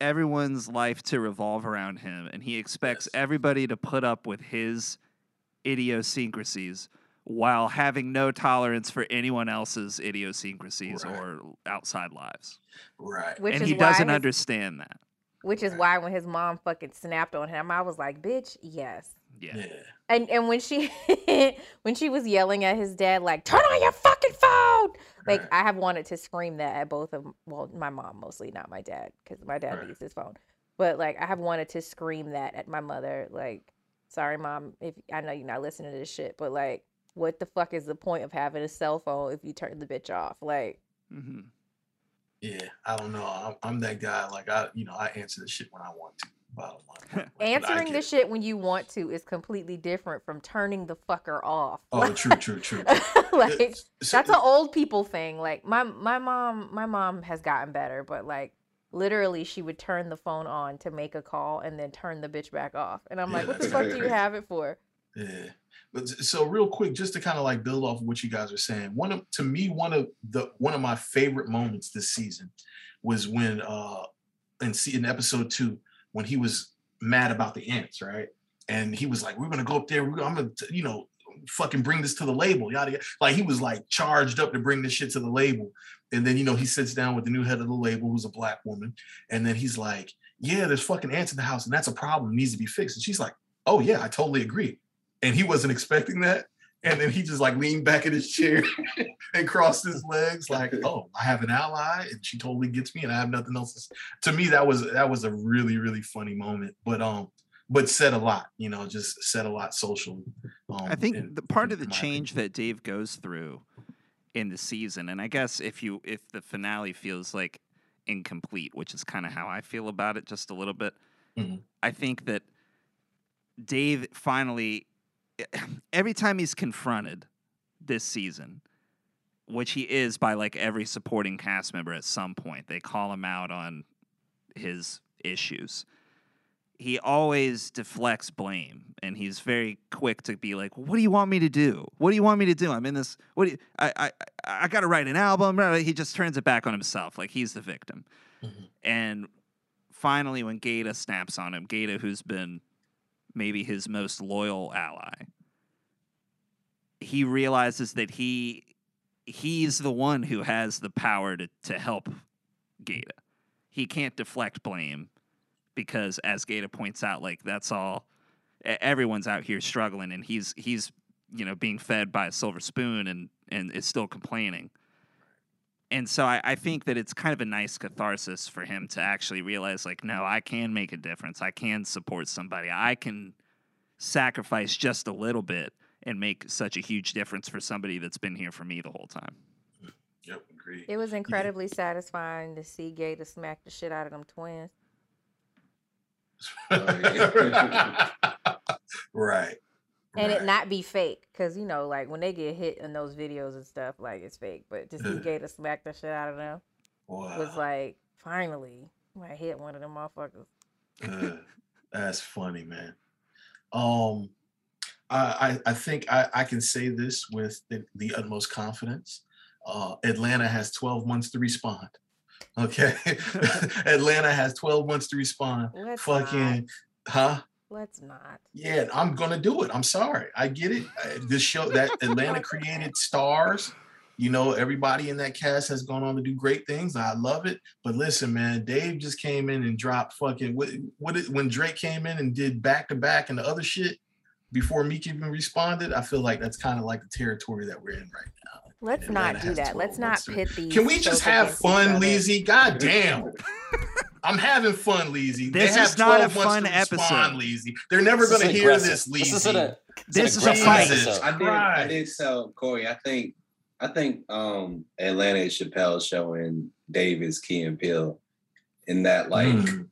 everyone's life to revolve around him and he expects Yes. everybody to put up with his idiosyncrasies while having no tolerance for anyone else's idiosyncrasies Right. or outside lives. Right. Which and is he doesn't his- understand that. Which is Right. why when his mom fucking snapped on him, I was like, "Bitch, yes." Yeah. Yeah. And and when she when she was yelling at his dad like turn on your fucking phone, like Right. I have wanted to scream that at both of well my mom mostly not my dad because my dad Right. needs his phone, but like I have wanted to scream that at my mother like sorry mom if I know you're not listening to this shit but like what the fuck is the point of having a cell phone if you turn the bitch off like Mm-hmm. Yeah. I don't know. I'm, I'm that guy. Like I, you know, I answer the shit when I want to. Bottom line. Answering the shit when you want to is completely different from turning the fucker off Oh, true, true, true. true. like So- that's an old people thing. Like my my mom my mom has gotten better, but like literally she would turn the phone on to make a call and then turn the bitch back off. And I'm like, what the that's fuck do you have it for? Yeah. But so real quick, just to kind of like build off of what you guys are saying, one of to me, one of the one of my favorite moments this season was when uh in see in episode two, when he was mad about the ants, right? And he was like, We're gonna go up there, I'm gonna you know, fucking bring this to the label, yada yada. Like he was like charged up to bring this shit to the label. And then you know he sits down with the new head of the label, who's a black woman, and then he's like, Yeah, there's fucking ants in the house, and that's a problem, needs to be fixed. And she's like, Oh yeah, I totally agree and he wasn't expecting that. And then he just like leaned back in his chair and crossed his legs, like, "Oh, I have an ally, and she totally gets me, and I have nothing else." To, me, that was that was a really really funny moment, but um, but said a lot, you know, just said a lot socially. Um, I think in- the part of the change opinion. that Dave goes through in the season, and I guess if you if the finale feels like incomplete, which is kind of how I feel about it, just a little bit, Mhm. I think that Dave finally, every time he's confronted this season, which he is by like every supporting cast member at some point, they call him out on his issues. He always deflects blame and he's very quick to be like what do you want me to do? What do you want me to do? I'm in this what do you, i i i gotta write an album. He just turns it back on himself like he's the victim. Mhm. and finally when gata snaps on him gata who's been maybe his most loyal ally he realizes that he he's the one who has the power to to help gata he can't deflect blame because as Gata points out, like that's all everyone's out here struggling and he's he's you know being fed by a silver spoon and and is still complaining. And so I, I think that it's kind of a nice catharsis for him to actually realize, like, no, I can make a difference. I can support somebody. I can sacrifice just a little bit and make such a huge difference for somebody that's been here for me the whole time. Yep, agree. It was incredibly satisfying to see Gata smack the shit out of them twins. right. and right. it not be fake because you know like when they get hit in those videos and stuff like it's fake but to see gata smack the shit out of them was like finally i hit one of them motherfuckers Uh, that's funny, man. Um, I I, I think I, I can say this with the, the utmost confidence. Uh, Atlanta has 12 months to respond. Okay, Atlanta has 12 months to respond. Let's Fucking, huh? Let's not Yeah, I'm gonna do it. I'm sorry. I get it. Uh, This show that Atlanta created stars. You know, everybody in that cast has gone on to do great things. I love it. But listen, man, Dave just came in and dropped fucking what what it, when Drake came in and did back to back and the other shit before Meek even responded. I feel like that's kind of like the territory that we're in right now. let's Atlanta not do that let's not pit these Can we just have fun, other. Leezy? God damn. I'm having fun, Leezy. This they have is not a 12 months fun to respond, episode. Leezy. They're never going to hear aggressive. this, This Leezy. is a This is a aggressive fight. I did. I did tell Corey. I think. I think um Atlanta is Chappelle showing Davis Key and Peele, in that like Mm.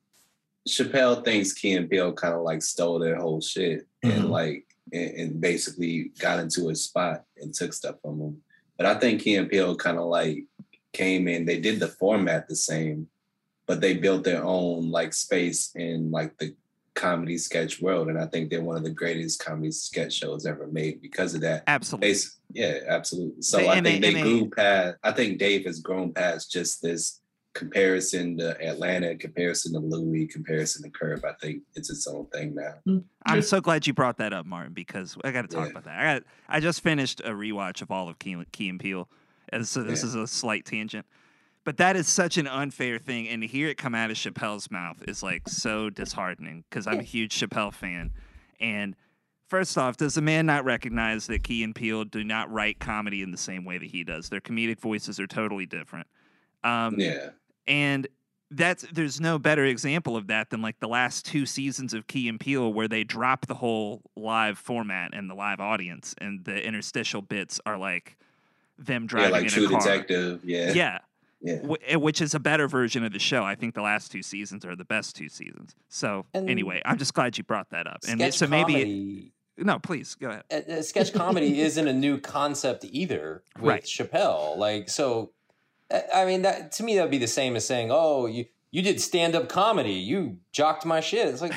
Chappelle thinks Key and Peele kind of like stole their whole shit and Mhm. like and, and basically got into his spot and took stuff from him. But I think Key and Peele kind of like came in. They did the format the same, but they built their own like space in like the comedy sketch world, and I think they're one of the greatest comedy sketch shows ever made because of that. Absolutely. Bas- yeah, absolutely. So They- I think they- they, and grew past. I think Dave has grown past just this comparison to Atlanta, comparison to Louis, comparison to Curb. I think it's its own thing now. Hmm. I'm so glad you brought that up, Martin, because I got to talk Yeah. about that. I got I just finished a rewatch of all of Key, Key and Peele, and so this Yeah. is a slight tangent. But that is such an unfair thing, and to hear it come out of Chappelle's mouth is like so disheartening because I'm a huge Chappelle fan. And first off, does the man not recognize that Key and Peele do not write comedy in the same way that he does? Their comedic voices are totally different. Um, Yeah, and that's there's no better example of that than like the last two seasons of Key and Peele where they drop the whole live format and the live audience and the interstitial bits are like them yeah, driving like in True a car. Detective. Yeah, Yeah. Yeah. Wh- eh, Which is a better version of the show. I think the last two seasons are the best two seasons. So And- anyway, I'm just glad you brought that up. And so maybe comedy. no, please go ahead. uh, uh, sketch comedy isn't a new concept either with Right. Chappelle. Like, so, I mean, that to me that would be the same as saying, "Oh, you you did stand up comedy, you jocked my shit." It's like,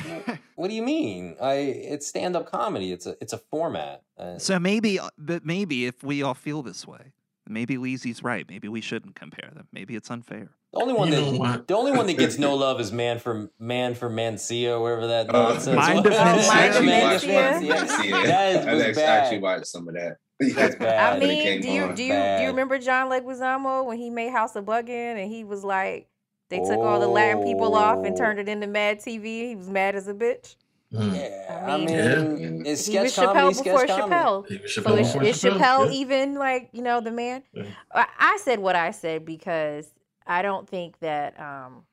what do you mean? I it's stand up comedy. It's a it's a format. Uh, So maybe, but maybe if we all feel this way, maybe Leezy's right. Maybe we shouldn't compare them. Maybe it's unfair. the only one You that the only one that gets no love is man for man for Mencia, or wherever that Uh, nonsense Mind was. of Mind of actually watched Mencia. one. Yeah, see it. That I actually, watched some of that. That's bad. I when it mean, do you on. do you do Bad. you remember John Leguizamo when he made House of Buggin and he was like, they took all the Latin people off and Oh. turned it into Mad TV. He was mad as a bitch. Mm. Yeah, I I mean- mean, Yeah. it's he was comedy. Chappelle sketch before comedy. Chappelle. He was So Chappelle is, before is Chappelle yeah. even like you know the man? Yeah. I, I said what I said because I don't think that um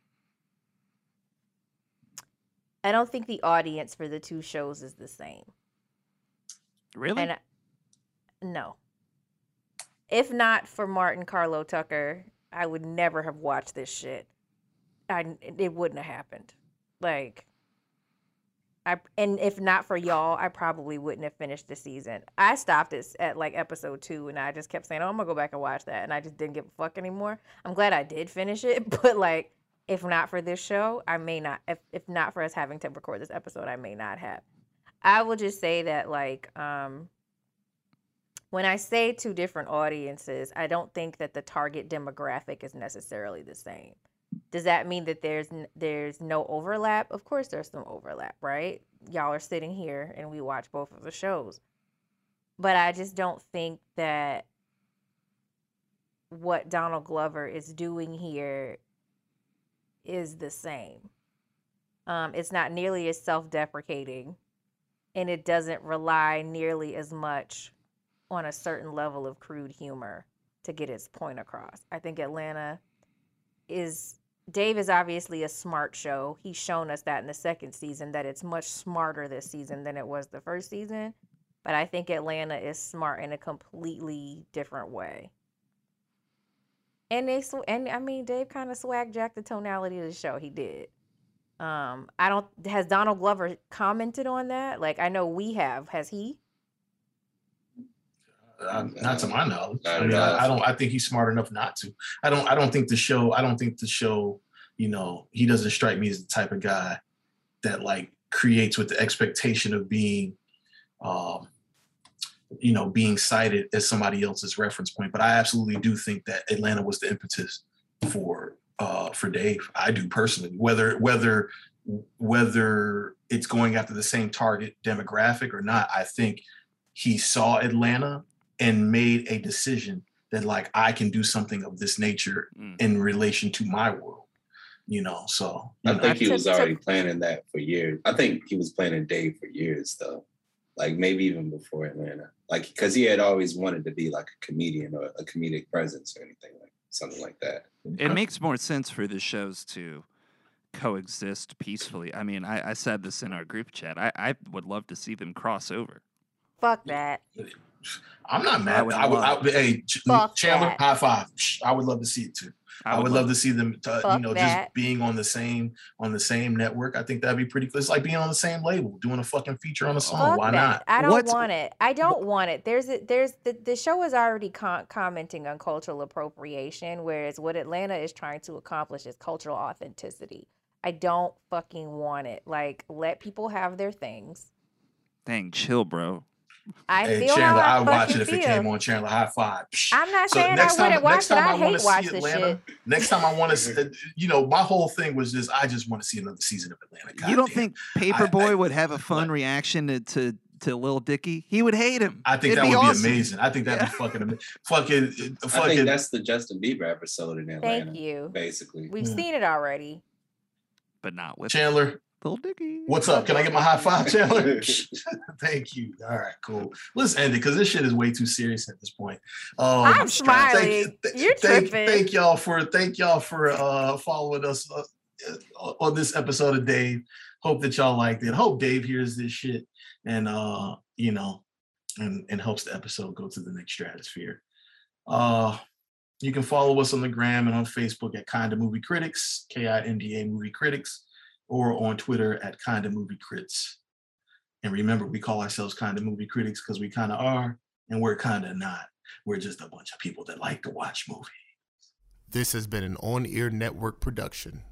I don't think the audience for the two shows is the same. Really? And I, no. If not for Martin Carlo Tucker, I would never have watched this shit. I it wouldn't have happened. Like I and if not for y'all, I probably wouldn't have finished the season. I stopped it at like episode 2 and I just kept saying, "Oh, I'm to go back and watch that." And I just didn't give a fuck anymore. I'm glad I did finish it, but like if not for this show, I may not if if not for us having to record this episode, I may not have. I will just say that like um when I say two different audiences, I don't think that the target demographic is necessarily the same. Does that mean that there's there's no overlap? Of course there's some overlap, right? Y'all are sitting here and we watch both of the shows. But I just don't think that what Donald Glover is doing here is the same. Um, it's not nearly as self deprecating and it doesn't rely nearly as much on a certain level of crude humor to get its point across. I think Atlanta is Dave is obviously a smart show. He's shown us that in the second season that it's much smarter this season than it was the first season. But I think Atlanta is smart in a completely different way. And they sw- and I mean Dave kind of swag jacked the tonality of the show. He did. Um, I don't. Has Donald Glover commented on that? Like I know we have. Has he? Uh, not to my knowledge. I mean, I don't. I think he's smart enough not to. I don't. I don't think the show. I don't think the show. You know, he doesn't strike me as the type of guy that like creates with the expectation of being, um, you know, being cited as somebody else's reference point. But I absolutely do think that Atlanta was the impetus for uh for Dave. I do personally. Whether whether whether it's going after the same target demographic or not, I think he saw Atlanta and made a decision that like I can do something of this nature Mm. in relation to my world. You know, so you I know, think he To- was to- already planning that for years. I think he was planning Dave for years, though. Like maybe even before Atlanta. Like because he had always wanted to be like a comedian or a comedic presence or anything like something like that. It makes more sense for the shows to coexist peacefully. I mean, I, I said this in our group chat. I, I would love to see them cross over. Fuck that. I'm not mad. I would would, I would, I love- would- hey, Fuck Chandler, that. high five. I would love to see it too. I would, love to see them, to, you know, that. just being on the same on the same network. I think that'd be pretty cool. It's like being on the same label, doing a fucking feature on a song. Fuck Why that. not? I don't What's- want it. I don't want it. There's a, there's the, the show is already con- commenting on cultural appropriation, whereas what Atlanta is trying to accomplish is cultural authenticity. I don't fucking want it. Like let people have their things. Dang, chill, bro. I Hey, feel Chandler, how I I'd watch it if it feel. came on Chandler. High five. Psh. I'm not So saying I next time- wouldn't watch next it. time I I wanna hate see this Atlanta, shit. Next time I want to, you know, my whole thing was just I just want to see another season of Atlanta. you don't Goddamn. think Paper Boi I- would have a fun reaction to, to to Lil Dicky? He would hate him. I think It'd that would awesome. be amazing. I think that'd Yeah. be fucking amazing. Fucking, uh, I think fucking. that's the Justin Bieber episode in Atlanta. Thank you. Basically. We've Yeah. seen it already. But not with Chandler, Lil Dicky. what's up? Can I get my high five, Chandler? Thank you. All right, cool. Let's end it because this shit is way too serious at this point. Um, I'm Thank, smiling. th- You're thank, tripping. thank y'all for thank y'all for uh following us uh, uh, on this episode of Dave. Hope that y'all liked it. Hope Dave hears this shit and uh you know and and helps the episode go to the next stratosphere. Uh you can follow us on the gram and on Facebook at Kinda Movie Critics, K-I-N-D-A Movie Critics, or on Twitter at Kinda Movie Crits. And remember, we call ourselves Kinda Movie Critics because we kind of are, and we're kind of not. We're just a bunch of people that like to watch movies. This has been an on air network production.